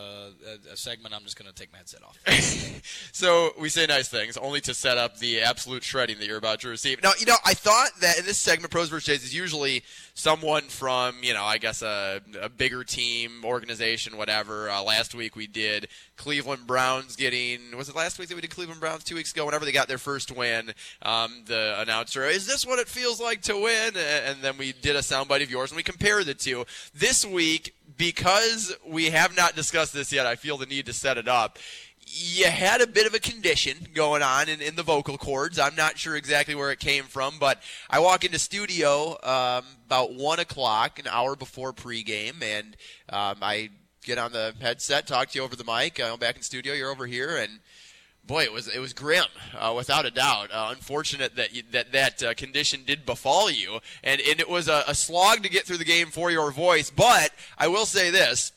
a, a segment. I'm just going to take my headset off. *laughs* So we say nice things only to set up the absolute shredding that you're about to receive. Now, you know, I thought that in this segment, Pros versus Jays is usually someone from, you know, I guess a, a bigger team, organization, whatever. Uh, last week we did Cleveland Browns getting, was it last week that we did Cleveland Browns? Two weeks ago, whenever they got their first win, um, the announcer, is this what it feels like to win? And then we did a soundbite of yours and we compared the two. This week, because we have not discussed this yet, I feel the need to set it up you had a bit of a condition going on in, in the vocal cords. I'm not sure exactly where it came from, but I walk into studio um, about one o'clock, an hour before pregame, and um, I get on the headset, talk to you over the mic. I'm back in studio. You're over here, and boy, it was it was grim, uh, without a doubt. Uh, unfortunate that you, that that uh, condition did befall you, and and it was a, a slog to get through the game for your voice. But I will say this.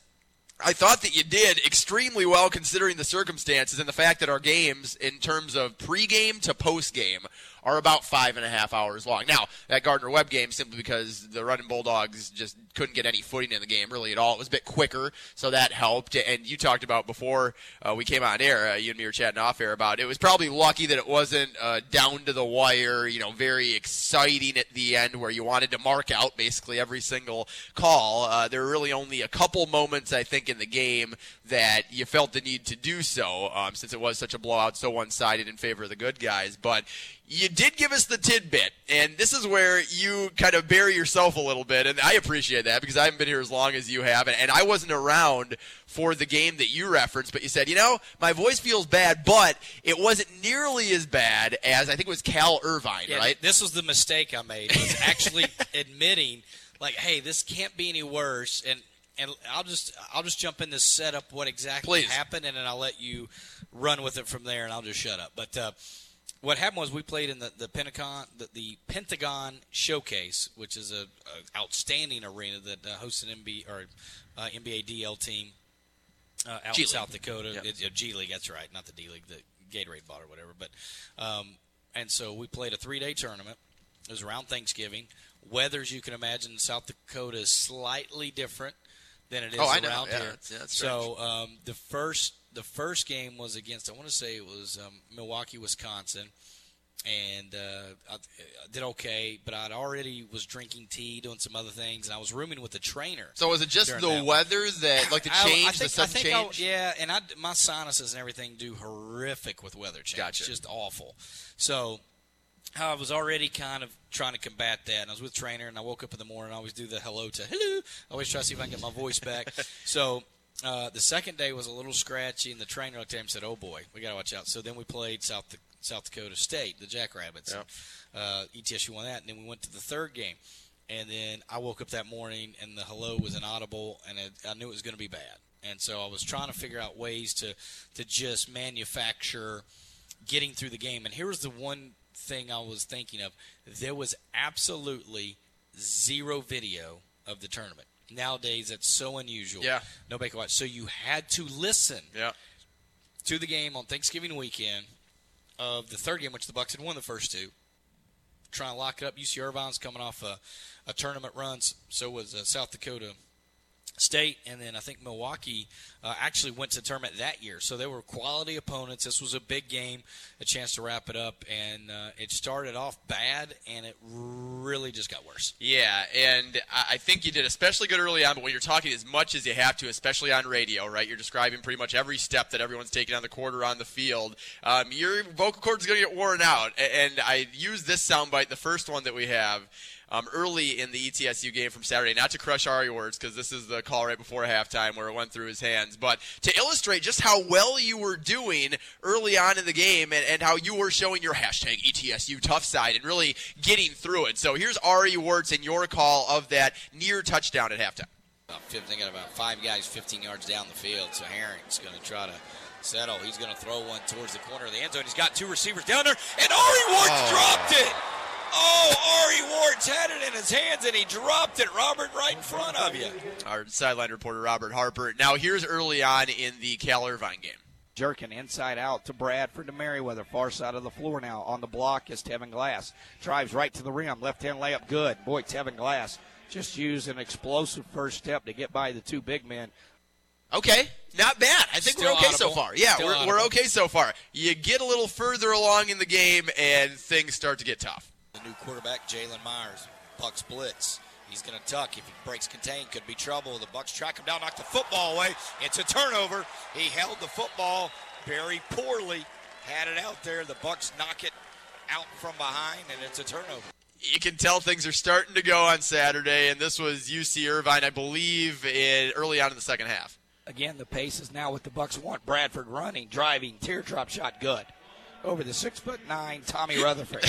I thought that you did extremely well considering the circumstances and the fact that our games, in terms of pregame to postgame, are about five and a half hours long. Now, that Gardner Webb game, simply because the running Bulldogs just couldn't get any footing in the game really at all. It was a bit quicker, so that helped. And you talked about before uh, we came on air, uh, you and me were chatting off air about it it was probably lucky that it wasn't uh, down to the wire, you know, very exciting at the end where you wanted to mark out basically every single call. Uh, there were really only a couple moments, I think, in the game that you felt the need to do so, um, since it was such a blowout, so one sided in favor of the good guys. But you did give us the tidbit, and this is where you kind of bury yourself a little bit, and I appreciate that because I haven't been here as long as you have, and, and I wasn't around for the game that you referenced, but you said, you know, my voice feels bad, but it wasn't nearly as bad as I think it was Cal Irvine, Yeah, right? This was the mistake I made. Was actually *laughs* admitting, like, hey, this can't be any worse. And and I'll just I'll just jump in this setup what exactly Please. happened, and then I'll let you run with it from there, and I'll just shut up. But uh, what happened was we played in the the Pentagon the, the Pentagon Showcase, which is a, a outstanding arena that uh, hosts an NBA or uh, NBA DL team uh, out G in. South Dakota. Yep. It- uh, G League, that's right, not the D League, the Gatorade bought or whatever. But um, and so we played a three day tournament. It was around Thanksgiving. Weathers you can imagine South Dakota is slightly different than it is Oh, I know. around Yeah, here. yeah, so um, the first the first game was against I want to say it was um, Milwaukee, Wisconsin. And uh, I, I did okay, but I'd already was drinking tea, doing some other things, and I was rooming with the trainer. So was it just the that. weather that, like the I- I change, think- the sudden change? yeah, and I, my sinuses and everything do horrific with weather change. Gotcha. It's just awful. So I was already kind of trying to combat that. And I was with trainer, and I woke up in the morning. I always do the hello to hello. I always try to see if I can get my voice back. *laughs* so uh, the second day was a little scratchy, and the trainer looked at him and said, "Oh boy, we got to watch out." So then we played South South Dakota State, the Jackrabbits. Yep. Uh, ETSU won that, and then we went to the third game. And then I woke up that morning, and the hello was inaudible, and it, I knew it was going to be bad. And so I was trying to figure out ways to to just manufacture getting through the game. And here was the one thing I was thinking of: there was absolutely zero video of the tournament. Nowadays, that's so unusual. Yeah. nobody can watch. So you had to listen Yeah. to the game on Thanksgiving weekend of the third game, which the Bucks had won the first two. Trying to lock it up. UC Irvine's coming off a, a tournament run. So was uh, South Dakota State, and then I think Milwaukee uh, actually went to tournament that year. So they were quality opponents. This was a big game, a chance to wrap it up, and uh, it started off bad, and it really just got worse. Yeah, and I think you did especially good early on, but when you're talking as much as you have to, especially on radio, right? You're describing pretty much every step that everyone's taking on the court or on the field. Um, your vocal cords going to get worn out. And I used this soundbite, the first one that we have. Um, early in the ETSU game from Saturday, not to crush Ari words because this is the call right before halftime where it went through his hands, but to illustrate just how well you were doing early on in the game and, and how you were showing your hashtag ETSU tough side and really getting through it. So here's Ari Wertz and your call of that near touchdown at halftime. 15, got about five guys 15 yards down the field. So Herink's going to try to settle. He's going to throw one towards the corner of the end zone. He's got two receivers down there, and Ari Ward's Oh. dropped it. Oh, Ari Ward's had it in his hands, and he dropped it, Robert, right in front of you. Our sideline reporter Robert Harper. Now here's early on in the Cal Irvine game. Jerking inside out to Bradford to Merriweather. Far side of the floor now. On the block is Tevin Glass. Drives right to the rim. Left hand layup good. Boy, Tevin Glass just used an explosive first step to get by the two big men. Okay, not bad. I think Still we're okay so far. Yeah, Still we're, we're okay so far. You get a little further along in the game, and things start to get tough. The new quarterback, Jalen Myers, Bucks blitz. He's going to tuck. If he breaks contain, could be trouble. The Bucks track him down, knock the football away. It's a turnover. He held the football very poorly, had it out there. The Bucks knock it out from behind, and it's a turnover. You can tell things are starting to go on Saturday, and this was UC Irvine, I believe, in early on in the second half. Again, the pace is now what the Bucks want. Bradford running, driving, teardrop shot, good. Over the six foot nine Tommy Rutherford. *laughs*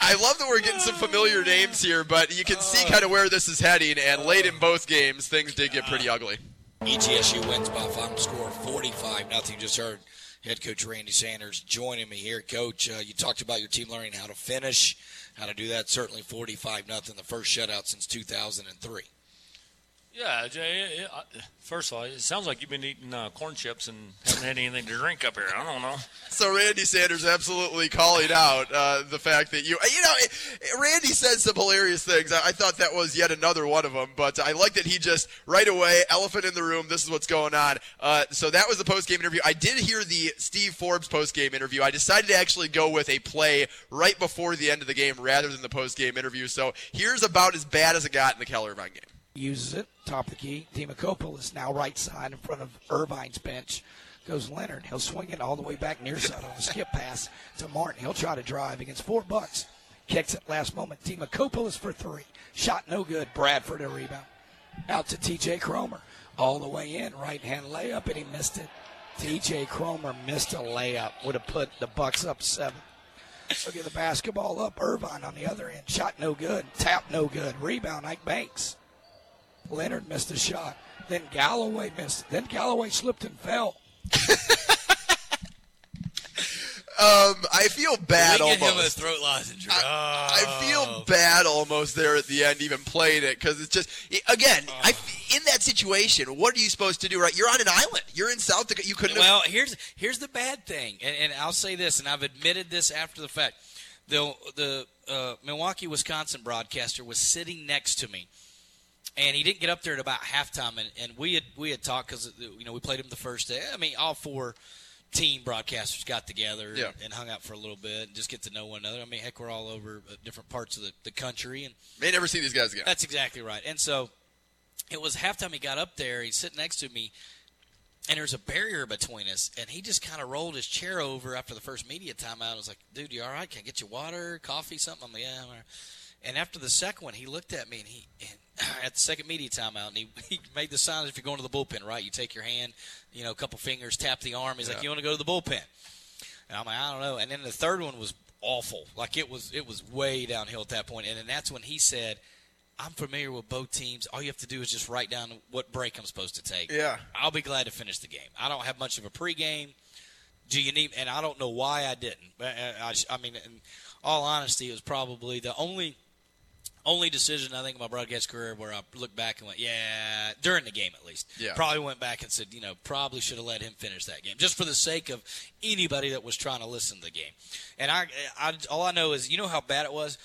I love that we're getting some familiar names here, but you can see kind of where this is heading. And late in both games, things did get pretty ugly. ETSU wins by a final score of 45 nothing. Just heard head coach Randy Sanders joining me here. Coach, uh, you talked about your team learning how to finish, how to do that. Certainly 45 nothing, the first shutout since 2003. Yeah, Jay. it- First of all, it sounds like you've been eating uh, corn chips and haven't had anything to drink up here. I don't know. So Randy Sanders absolutely calling out uh, the fact that you, you know, it, Randy said some hilarious things. I, I thought that was yet another one of them, but I like that he just right away, elephant in the room. This is what's going on. Uh, so that was the post game interview. I did hear the Steve Forbes post game interview. I decided to actually go with a play right before the end of the game rather than the post game interview. So here's about as bad as it got in the Irvine game. Uses it. Top of the key. Demakopoulos now right side in front of Irvine's bench. goes Leonard. He'll swing it all the way back near side on a skip pass to Martin. He'll try to drive against four bucks. Kicks it last moment. Timokopoulos for three. Shot no good. Bradford a rebound. Out to TJ Cromer. All the way in. Right hand layup, and he missed it. TJ Cromer missed a layup. Would have put the Bucks up seven. Look at the basketball up. Irvine on the other end. Shot no good. Tap no good. Rebound, Ike Banks. Leonard missed a shot. Then Galloway missed. Then Galloway slipped and fell. Um, I feel bad we almost. him a throat lozenge. I, I Oh. feel bad almost there at the end, even playing it, because it's just again, I, in that situation, what are you supposed to do? Right, you're on an island. You're in South Dakota. You couldn't. Well, have, here's here's the bad thing, and, and I'll say this, and I've admitted this after the fact. The the uh, Milwaukee, Wisconsin broadcaster was sitting next to me, and he didn't get up there at about halftime, and, and we had we had talked because you know we played him the first day. I mean, all four team broadcasters got together Yeah. and, and hung out for a little bit and just get to know one another. I mean, heck, we're all over uh, different parts of the, the country, and may never see these guys again. that's exactly right. And so it was halftime. He got up there. He's sitting next to me, and there's a barrier between us. And he just kind of rolled his chair over after the first media timeout. I was like, "Dude, you all right? Can I get you water, coffee, something?" I'm like, "Yeah." I'm all right." And after the second one, he looked at me and he and *clears throat* at the second media timeout, and he, *laughs* he made the sign if you're going to the bullpen, right? You take your hand, you know, a couple fingers, tap the arm. He's like, "You want to go to the bullpen?" And I'm like, "I don't know." And then the third one was awful. Like it was it was way downhill at that point. And then that's when he said, "I'm familiar with both teams. All you have to do is just write down what break I'm supposed to take. Yeah. I'll be glad to finish the game. I don't have much of a pregame. Do you need? And I don't know why I didn't. But uh, I, I mean, in all honesty, it was probably the only only decision I think in my broadcast career where I looked back and went, yeah, during the game at least. Yeah. Probably went back and said, you know, probably should have let him finish that game just for the sake of anybody that was trying to listen to the game. And I, I all I know is, you know how bad it was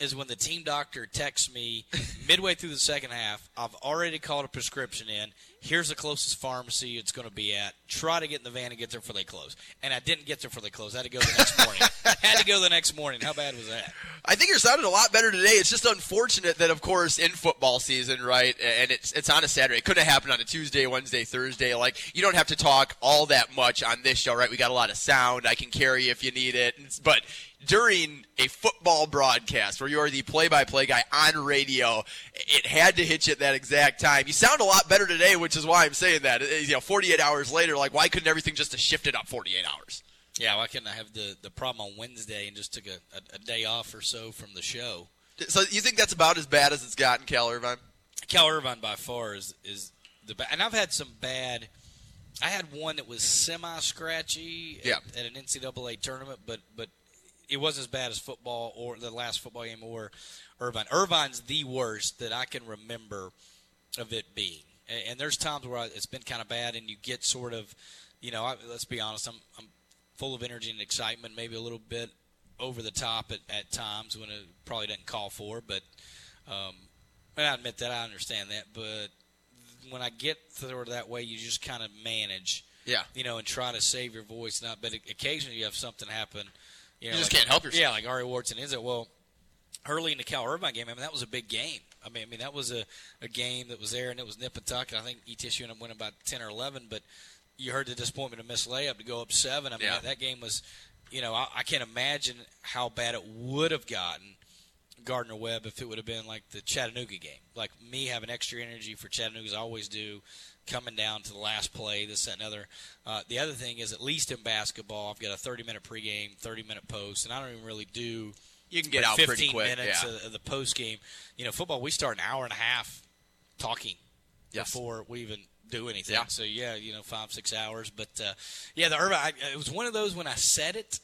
is when the team doctor texts me *laughs* midway through the second half. I've already called a prescription in. Here's the closest pharmacy it's going to be at. Try to get in the van and get there before they close. And I didn't get there before they closed. I had to go the next morning. *laughs* had to go the next morning. How bad was that? I think you're sounding a lot better today. It's just unfortunate that, of course, in football season, right, and it's it's on a Saturday. It couldn't have happened on a Tuesday, Wednesday, Thursday. Like you don't have to talk all that much on this show, right? We got a lot of sound. I can carry if you need it, but during a football broadcast where you are the play-by-play guy on radio, it had to hit you at that exact time. You sound a lot better today, which is why I'm saying that. Uh, you know, 48 hours later, like why couldn't everything just have shifted up 48 hours? Yeah, why couldn't I have the, the problem on Wednesday and just took a, a, a day off or so from the show? So you think that's about as bad as it's gotten, Cal Irvine? Cal Irvine by far is is the bad. And I've had some bad. I had one that was semi scratchy Yeah. at, at an NCAA tournament, but but it wasn't as bad as football or the last football game or Irvine. Irvine's the worst that I can remember of it being. And, and there's times where I, it's been kind of bad, and you get sort of, you know, I, let's be honest, I'm I'm full of energy and excitement, maybe a little bit over the top at, at times when it probably doesn't call for, but um, and I admit that I understand that, but when I get sort of that way, you just kind of manage, Yeah. you know, and try to save your voice. Not, but occasionally you have something happen. You, know, You just like- can't help yourself. Yeah, like Ari Wardson is it? Well, early in the Cal Irvine game, I mean that was a big game. I mean, I mean that was a, a game that was there, and it was nip and tuck. And I think ETSU ended up winning about ten or eleven, but you heard the disappointment of miss layup to go up seven. I mean Yeah. that, that game was, you know, I, I can't imagine how bad it would have gotten. Gardner Webb if it would have been like the Chattanooga game. Like me having extra energy for Chattanooga as I always do, coming down to the last play, this, that, and other. Uh, the other thing is, at least in basketball, I've got a 30 minute pregame, 30 minute post, and I don't even really do. You can get out pretty 15 quick, minutes yeah. of, of the post game. You know, football, we start an hour and a half talking Yes. before we even do anything. Yeah. So yeah, you know, five six hours. But uh, yeah, the Irvine. I, it was one of those when I said it,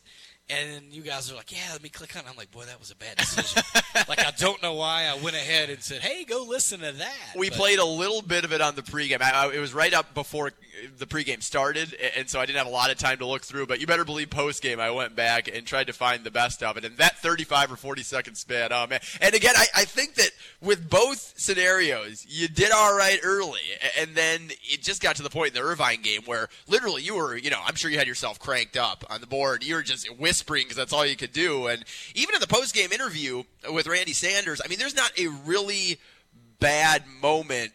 and you guys are like, "Yeah, let me click on." it. I'm like, "Boy, that was a bad decision." *laughs* like I don't know why I went ahead and said, "Hey, go listen to that." We But- played a little bit of it on the pregame. I, I, it was right up before the pregame started, and so I didn't have a lot of time to look through. But you better believe postgame, I went back and tried to find the best of it. And that 35 or 40 second span, oh man! And again, I, I think that with both scenarios, you did all right early, and then it just got to the point in the Irvine game where literally you were, you know, I'm sure you had yourself cranked up on the board. You were just whispering because that's all you could do. And even in the post game interview with Randy Sanders, I mean, there's not a really bad moment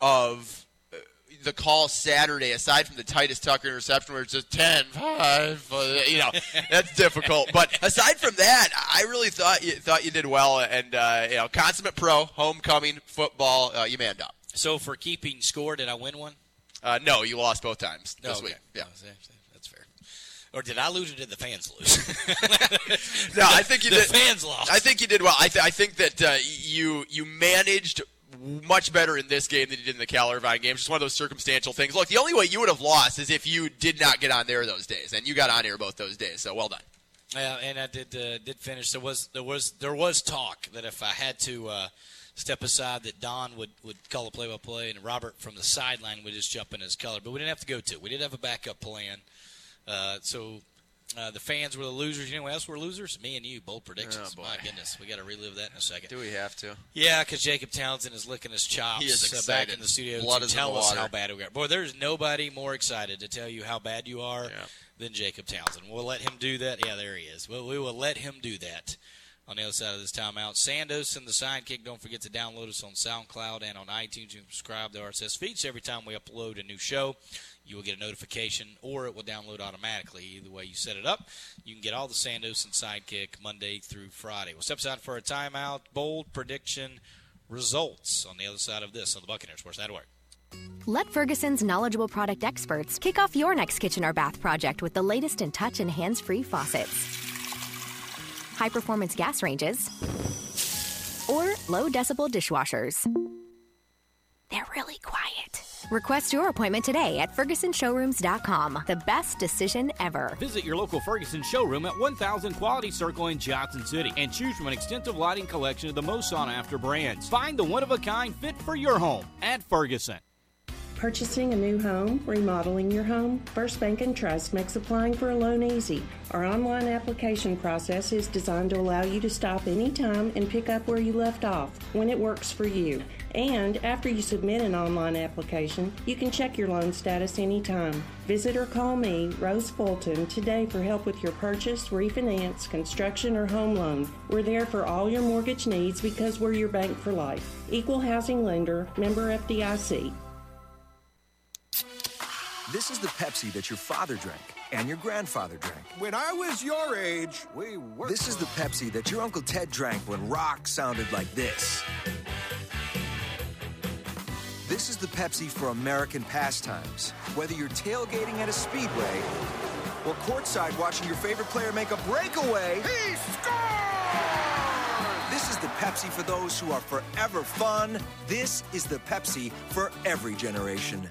of uh, the call Saturday, aside from the Titus Tucker interception where it's just 10, 5, uh, you know, *laughs* that's difficult. But aside from that, I really thought you thought you did well. And uh, you know, consummate pro, homecoming football, uh, you manned up. So for keeping score, did I win one? Uh, no, you lost both times this Oh, okay. week. Yeah. Or did I lose or did the fans lose? *laughs* no, I think you the did. The fans lost. I think you did well. I, th- I think that uh, you you managed much better in this game than you did in the Cal Irvine game. It's just one of those circumstantial things. Look, the only way you would have lost is if you did not get on there those days, and you got on here both those days. So well done. Yeah, and I did uh, did finish. There was there was there was talk that if I had to uh, step aside, that Don would would call a play by play, and Robert from the sideline would just jump in his color. But we didn't have to go to. We did have a backup plan. Uh, so uh, the fans were the losers. You know who else were losers? Me and you. Bold predictions. Oh. My goodness, we got to relive that in a second. Do we have to? Yeah, because Jacob Townsend is licking his chops He is uh, back in the studio Blood to tell us how bad we are. Boy, there's nobody more excited to tell you how bad you are than Jacob Townsend. We'll let him do that. Yeah, there he is. Well, we will let him do that on the other side of this timeout. Sandos and the Sidekick. Don't forget to download us on SoundCloud and on iTunes. Can subscribe to RSS feeds every time we upload a new show. You will get a notification, or it will download automatically. Either way you set it up, you can get all the Sandos and Sidekick Monday through Friday. We'll step aside for a timeout. Bold prediction results on the other side of this on the Buccaneers Sports Network. Let Ferguson's knowledgeable product experts kick off your next kitchen or bath project with the latest in touch and hands free faucets, high performance gas ranges, or low decibel dishwashers. They're really quiet. Request your appointment today at FergusonShowrooms.com. The best decision ever. Visit your local Ferguson showroom at 1000 Quality Circle in Johnson City and choose from an extensive lighting collection of the most sought after brands. Find the one of a kind fit for your home at Ferguson. Purchasing a new home, remodeling your home, First Bank and Trust makes applying for a loan easy. Our online application process is designed to allow you to stop anytime and pick up where you left off when it works for you. And after you submit an online application, you can check your loan status anytime. Visit or call me, Rose Fulton, today for help with your purchase, refinance, construction, or home loan. We're there for all your mortgage needs because we're your bank for life. Equal housing lender, member FDIC. This is the Pepsi that your father drank and your grandfather drank. When I was your age, we were. This is the Pepsi that your Uncle Ted drank when rock sounded like this. This is the Pepsi for American pastimes. Whether you're tailgating at a speedway or courtside watching your favorite player make a breakaway, he scores! This is the Pepsi for those who are forever fun. This is the Pepsi for every generation.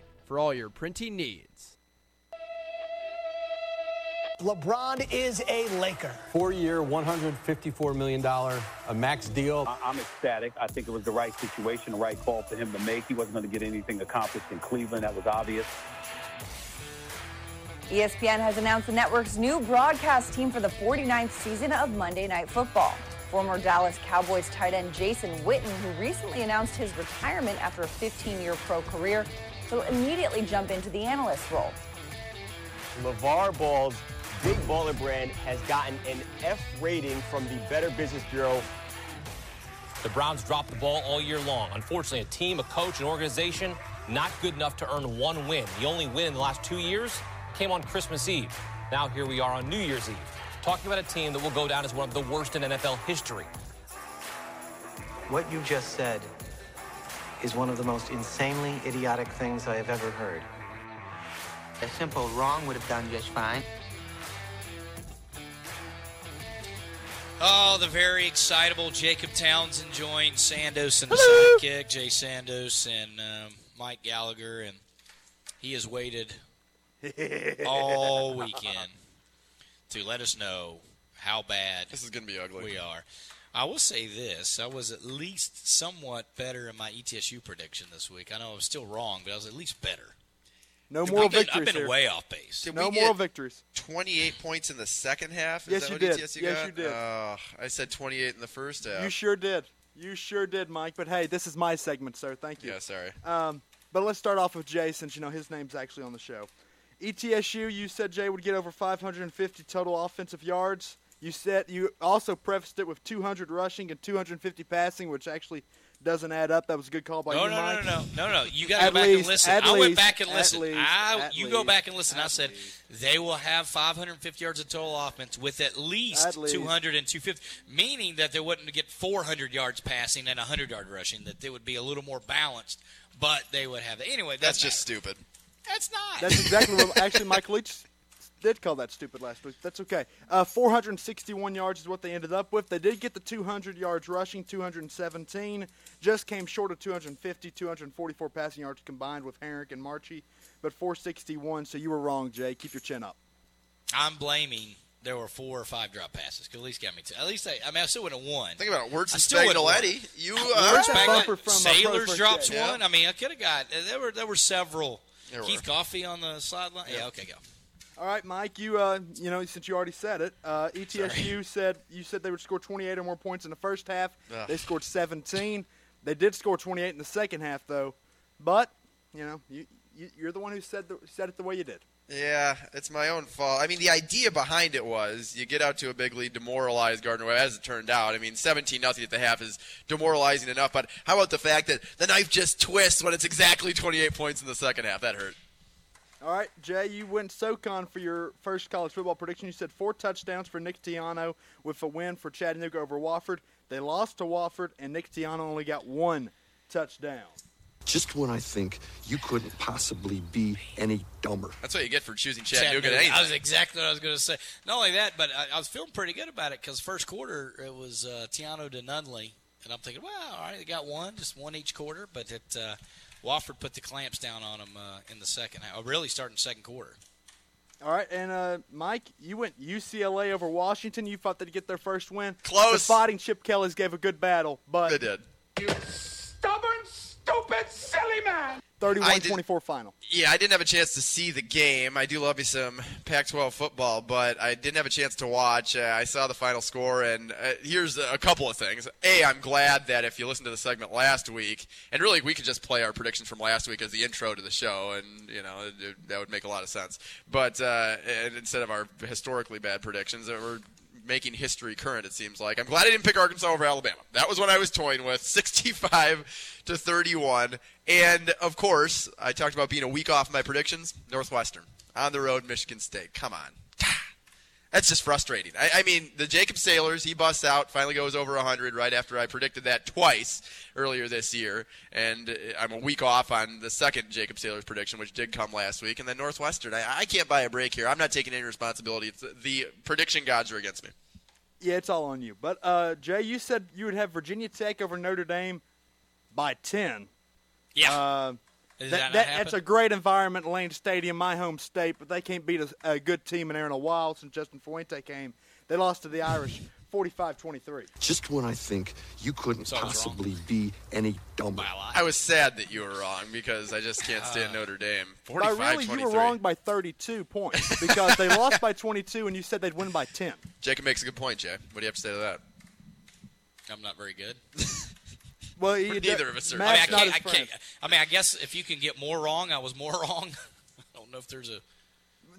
for all your printing needs. LeBron is a Laker. Four-year, $154 million a max deal. I- I'm ecstatic. I think it was the right situation, the right call for him to make. He wasn't going to get anything accomplished in Cleveland. That was obvious. ESPN has announced the network's new broadcast team for the 49th season of Monday Night Football. Former Dallas Cowboys tight end Jason Witten, who recently announced his retirement after a 15-year pro career, will immediately jump into the analyst role. LeVar Ball's Big Baller brand has gotten an F rating from the Better Business Bureau. The Browns dropped the ball all year long. Unfortunately, a team, a coach, an organization not good enough to earn one win. The only win in the last two years came on Christmas Eve. Now here we are on New Year's Eve, talking about a team that will go down as one of the worst in NFL history. What you just said is one of the most insanely idiotic things I have ever heard. A simple wrong would have done just fine. Oh, the very excitable Jacob Townsend joined Sandos and the sidekick, Jay Sandos and um, Mike Gallagher, and he has waited *laughs* all weekend to let us know how bad This is going to be ugly. we are. I will say this: I was at least somewhat better in my ETSU prediction this week. I know I was still wrong, but I was at least better. No I've moral been- victories. I've been here. way off base. Did no more victories. 28 points in the second half? Is Yes, that you what did. ETSU Yes, got? you did. Uh, I said 28 in the first half. You sure did. You sure did, Mike. But hey, this is my segment, sir. Thank you. Yeah, sorry. Um, but let's start off with Jay, since you know his name's actually on the show. ETSU, you said Jay would get over 550 total offensive yards. You said you also prefaced it with 200 rushing and 250 passing, which actually doesn't add up. That was a good call by No, you, no, Mike. no, no, no, no. You got to go back least, and listen. at I went back and at listened. least, I, at you go back and listen. I said they will have 550 yards of total offense with at least, At least. 200 and 250, meaning that they wouldn't get 400 yards passing and 100 yard rushing. That they would be a little more balanced, but they would have. Anyway, That's doesn't just stupid. That's not. That's exactly what *laughs* actually Mike Leach did call that stupid last week. That's okay. Uh, 461 yards is what they ended up with. They did get the 200 yards rushing, 217. Just came short of 250, 244 passing yards combined with Herink and Marchi, but 461. So you were wrong, Jay. Keep your chin up. I'm blaming. There were four or five drop passes. 'cause At least got me to. At least I. I mean, I still would have won. Think about it. Words I and still would've won. Spagnoletti. You, Words uh, Spagnoletti- bumper from, Pro Sailors First drops Day. one. I mean, I could have got. There were there were several. There Keith were. Coffey on the sideline. Yeah. Okay. Go. All right, Mike. You, uh, you know, since you already said it, uh, ETSU said you said they would score 28 or more points in the first half. Ugh. They scored 17. They did score 28 in the second half, though. But you know, you, you you're the one who said the, said it the way you did. Yeah, it's my own fault. I mean, the idea behind it was you get out to a big lead, demoralize Gardner Webb, as it turned out. I mean, 17 nothing at the half is demoralizing enough, but how about the fact that the knife just twists when it's exactly 28 points in the second half? That hurt. All right, Jay, you went SoCon for your first college football prediction. You said four touchdowns for Nick Tiano with a win for Chattanooga over Wofford. They lost to Wofford, and Nick Tiano only got one touchdown. Just when I think you couldn't possibly be any dumber. That's what you get for choosing Chattanooga. to That was exactly what I was going to say. Not only that, but I, I was feeling pretty good about it because first quarter it was uh, Tiano to Nunley, and I'm thinking, well, all right, they got one, just one each quarter. But it, uh, Wofford put the clamps down on them uh, in the second half. Really starting second quarter. All right, and uh, Mike, you went UCLA over Washington. You thought they'd get their first win. Close. The Fighting Chip Kellys gave a good battle, but They did. Stubborn, stupid, silly man. 31-24 final. Yeah, I didn't have a chance to see the game. I do love me some Pac-12 football, but I didn't have a chance to watch. Uh, I saw the final score, and uh, here's a couple of things. A, I'm glad that if you listened to the segment last week, and really we could just play our predictions from last week as the intro to the show, and you know it, it- that would make a lot of sense. But uh, and instead of our historically bad predictions, that we're making history current. It seems like I'm glad I didn't pick Arkansas over Alabama. That was what I was toying with, *laughs* 65 to 31. And of course, I talked about being a week off my predictions. Northwestern on the road, Michigan State. Come on. That's just frustrating. I, I mean, the Jacob Saylors, he busts out, finally goes over 100 right after I predicted that twice earlier this year. And uh, I'm a week off on the second Jacob Saylors prediction, which did come last week. And then Northwestern, I, I can't buy a break here. I'm not taking any responsibility. It's, the prediction gods are against me. Yeah, it's all on you. But uh, Jay, you said you would have Virginia Tech over Notre Dame by 10. Yeah. Uh, Is that, that that- that's a great environment, Lane Stadium, my home state, but they can't beat a, a good team in there in a while since Justin Fuente came. They lost to the Irish *laughs* 45-23. Just when I think you couldn't So I wrong. possibly be any dumber. I was sad that you were wrong because I just can't stand Notre Dame. But 45 really, you were wrong by 32 points because they lost by 22 and you said they'd win by 10. Jacob makes a good point, Jay. What do you have to say to that? I'm not very good. *laughs* Well, you, neither of us are. I mean, I, can't, his I, can't. I mean, I guess if you can get more wrong, I was more *laughs* wrong. I don't know if there's a.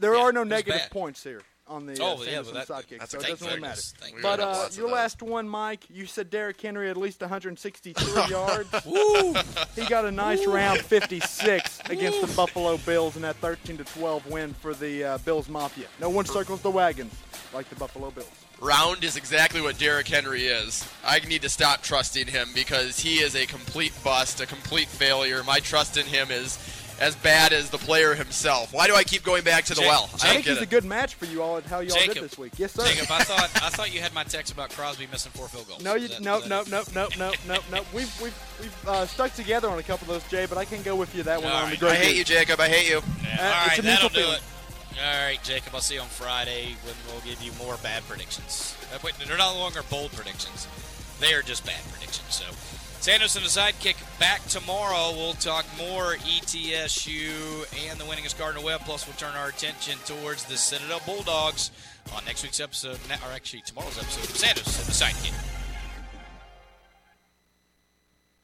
There Yeah, are no negative bad. points here on the Oh, uh, yeah, that- sidekick, so it doesn't really matter. But uh, your last one, Mike, you said Derrick Henry at least *laughs* 163 yards. Woo! He got a nice round 56 *laughs* against the Buffalo Bills in that 13 to 12 win for the uh, Bills Mafia. No one circles the wagons like the Buffalo Bills. Round is exactly what Derrick Henry is. I need to stop trusting him because he is a complete bust, a complete failure. My trust in him is as bad as the player himself. Why do I keep going back to the Jake- well? I I think don't get he's a good match for you all and how you all did this week. Yes, sir. Jacob, I thought I thought you had my text about Crosby missing four field goals. No, you Is that- no is that no no no no no no. We've we've we've uh, stuck together on a couple of those, Jay, but I can't go with you that one All on right. the. I hate you, Jacob. I hate you. Yeah. Uh, All it's right, a that'll do feeling. it. All right, Jacob. I'll see you on Friday when we'll give you more bad predictions. Uh, wait, they're no longer bold predictions; they are just bad predictions. So, Sandos and the sidekick back tomorrow. We'll talk more ETSU and the winningest Gardner Webb. Plus, we'll turn our attention towards the Citadel Bulldogs on next week's episode, or actually tomorrow's episode of and the sidekick.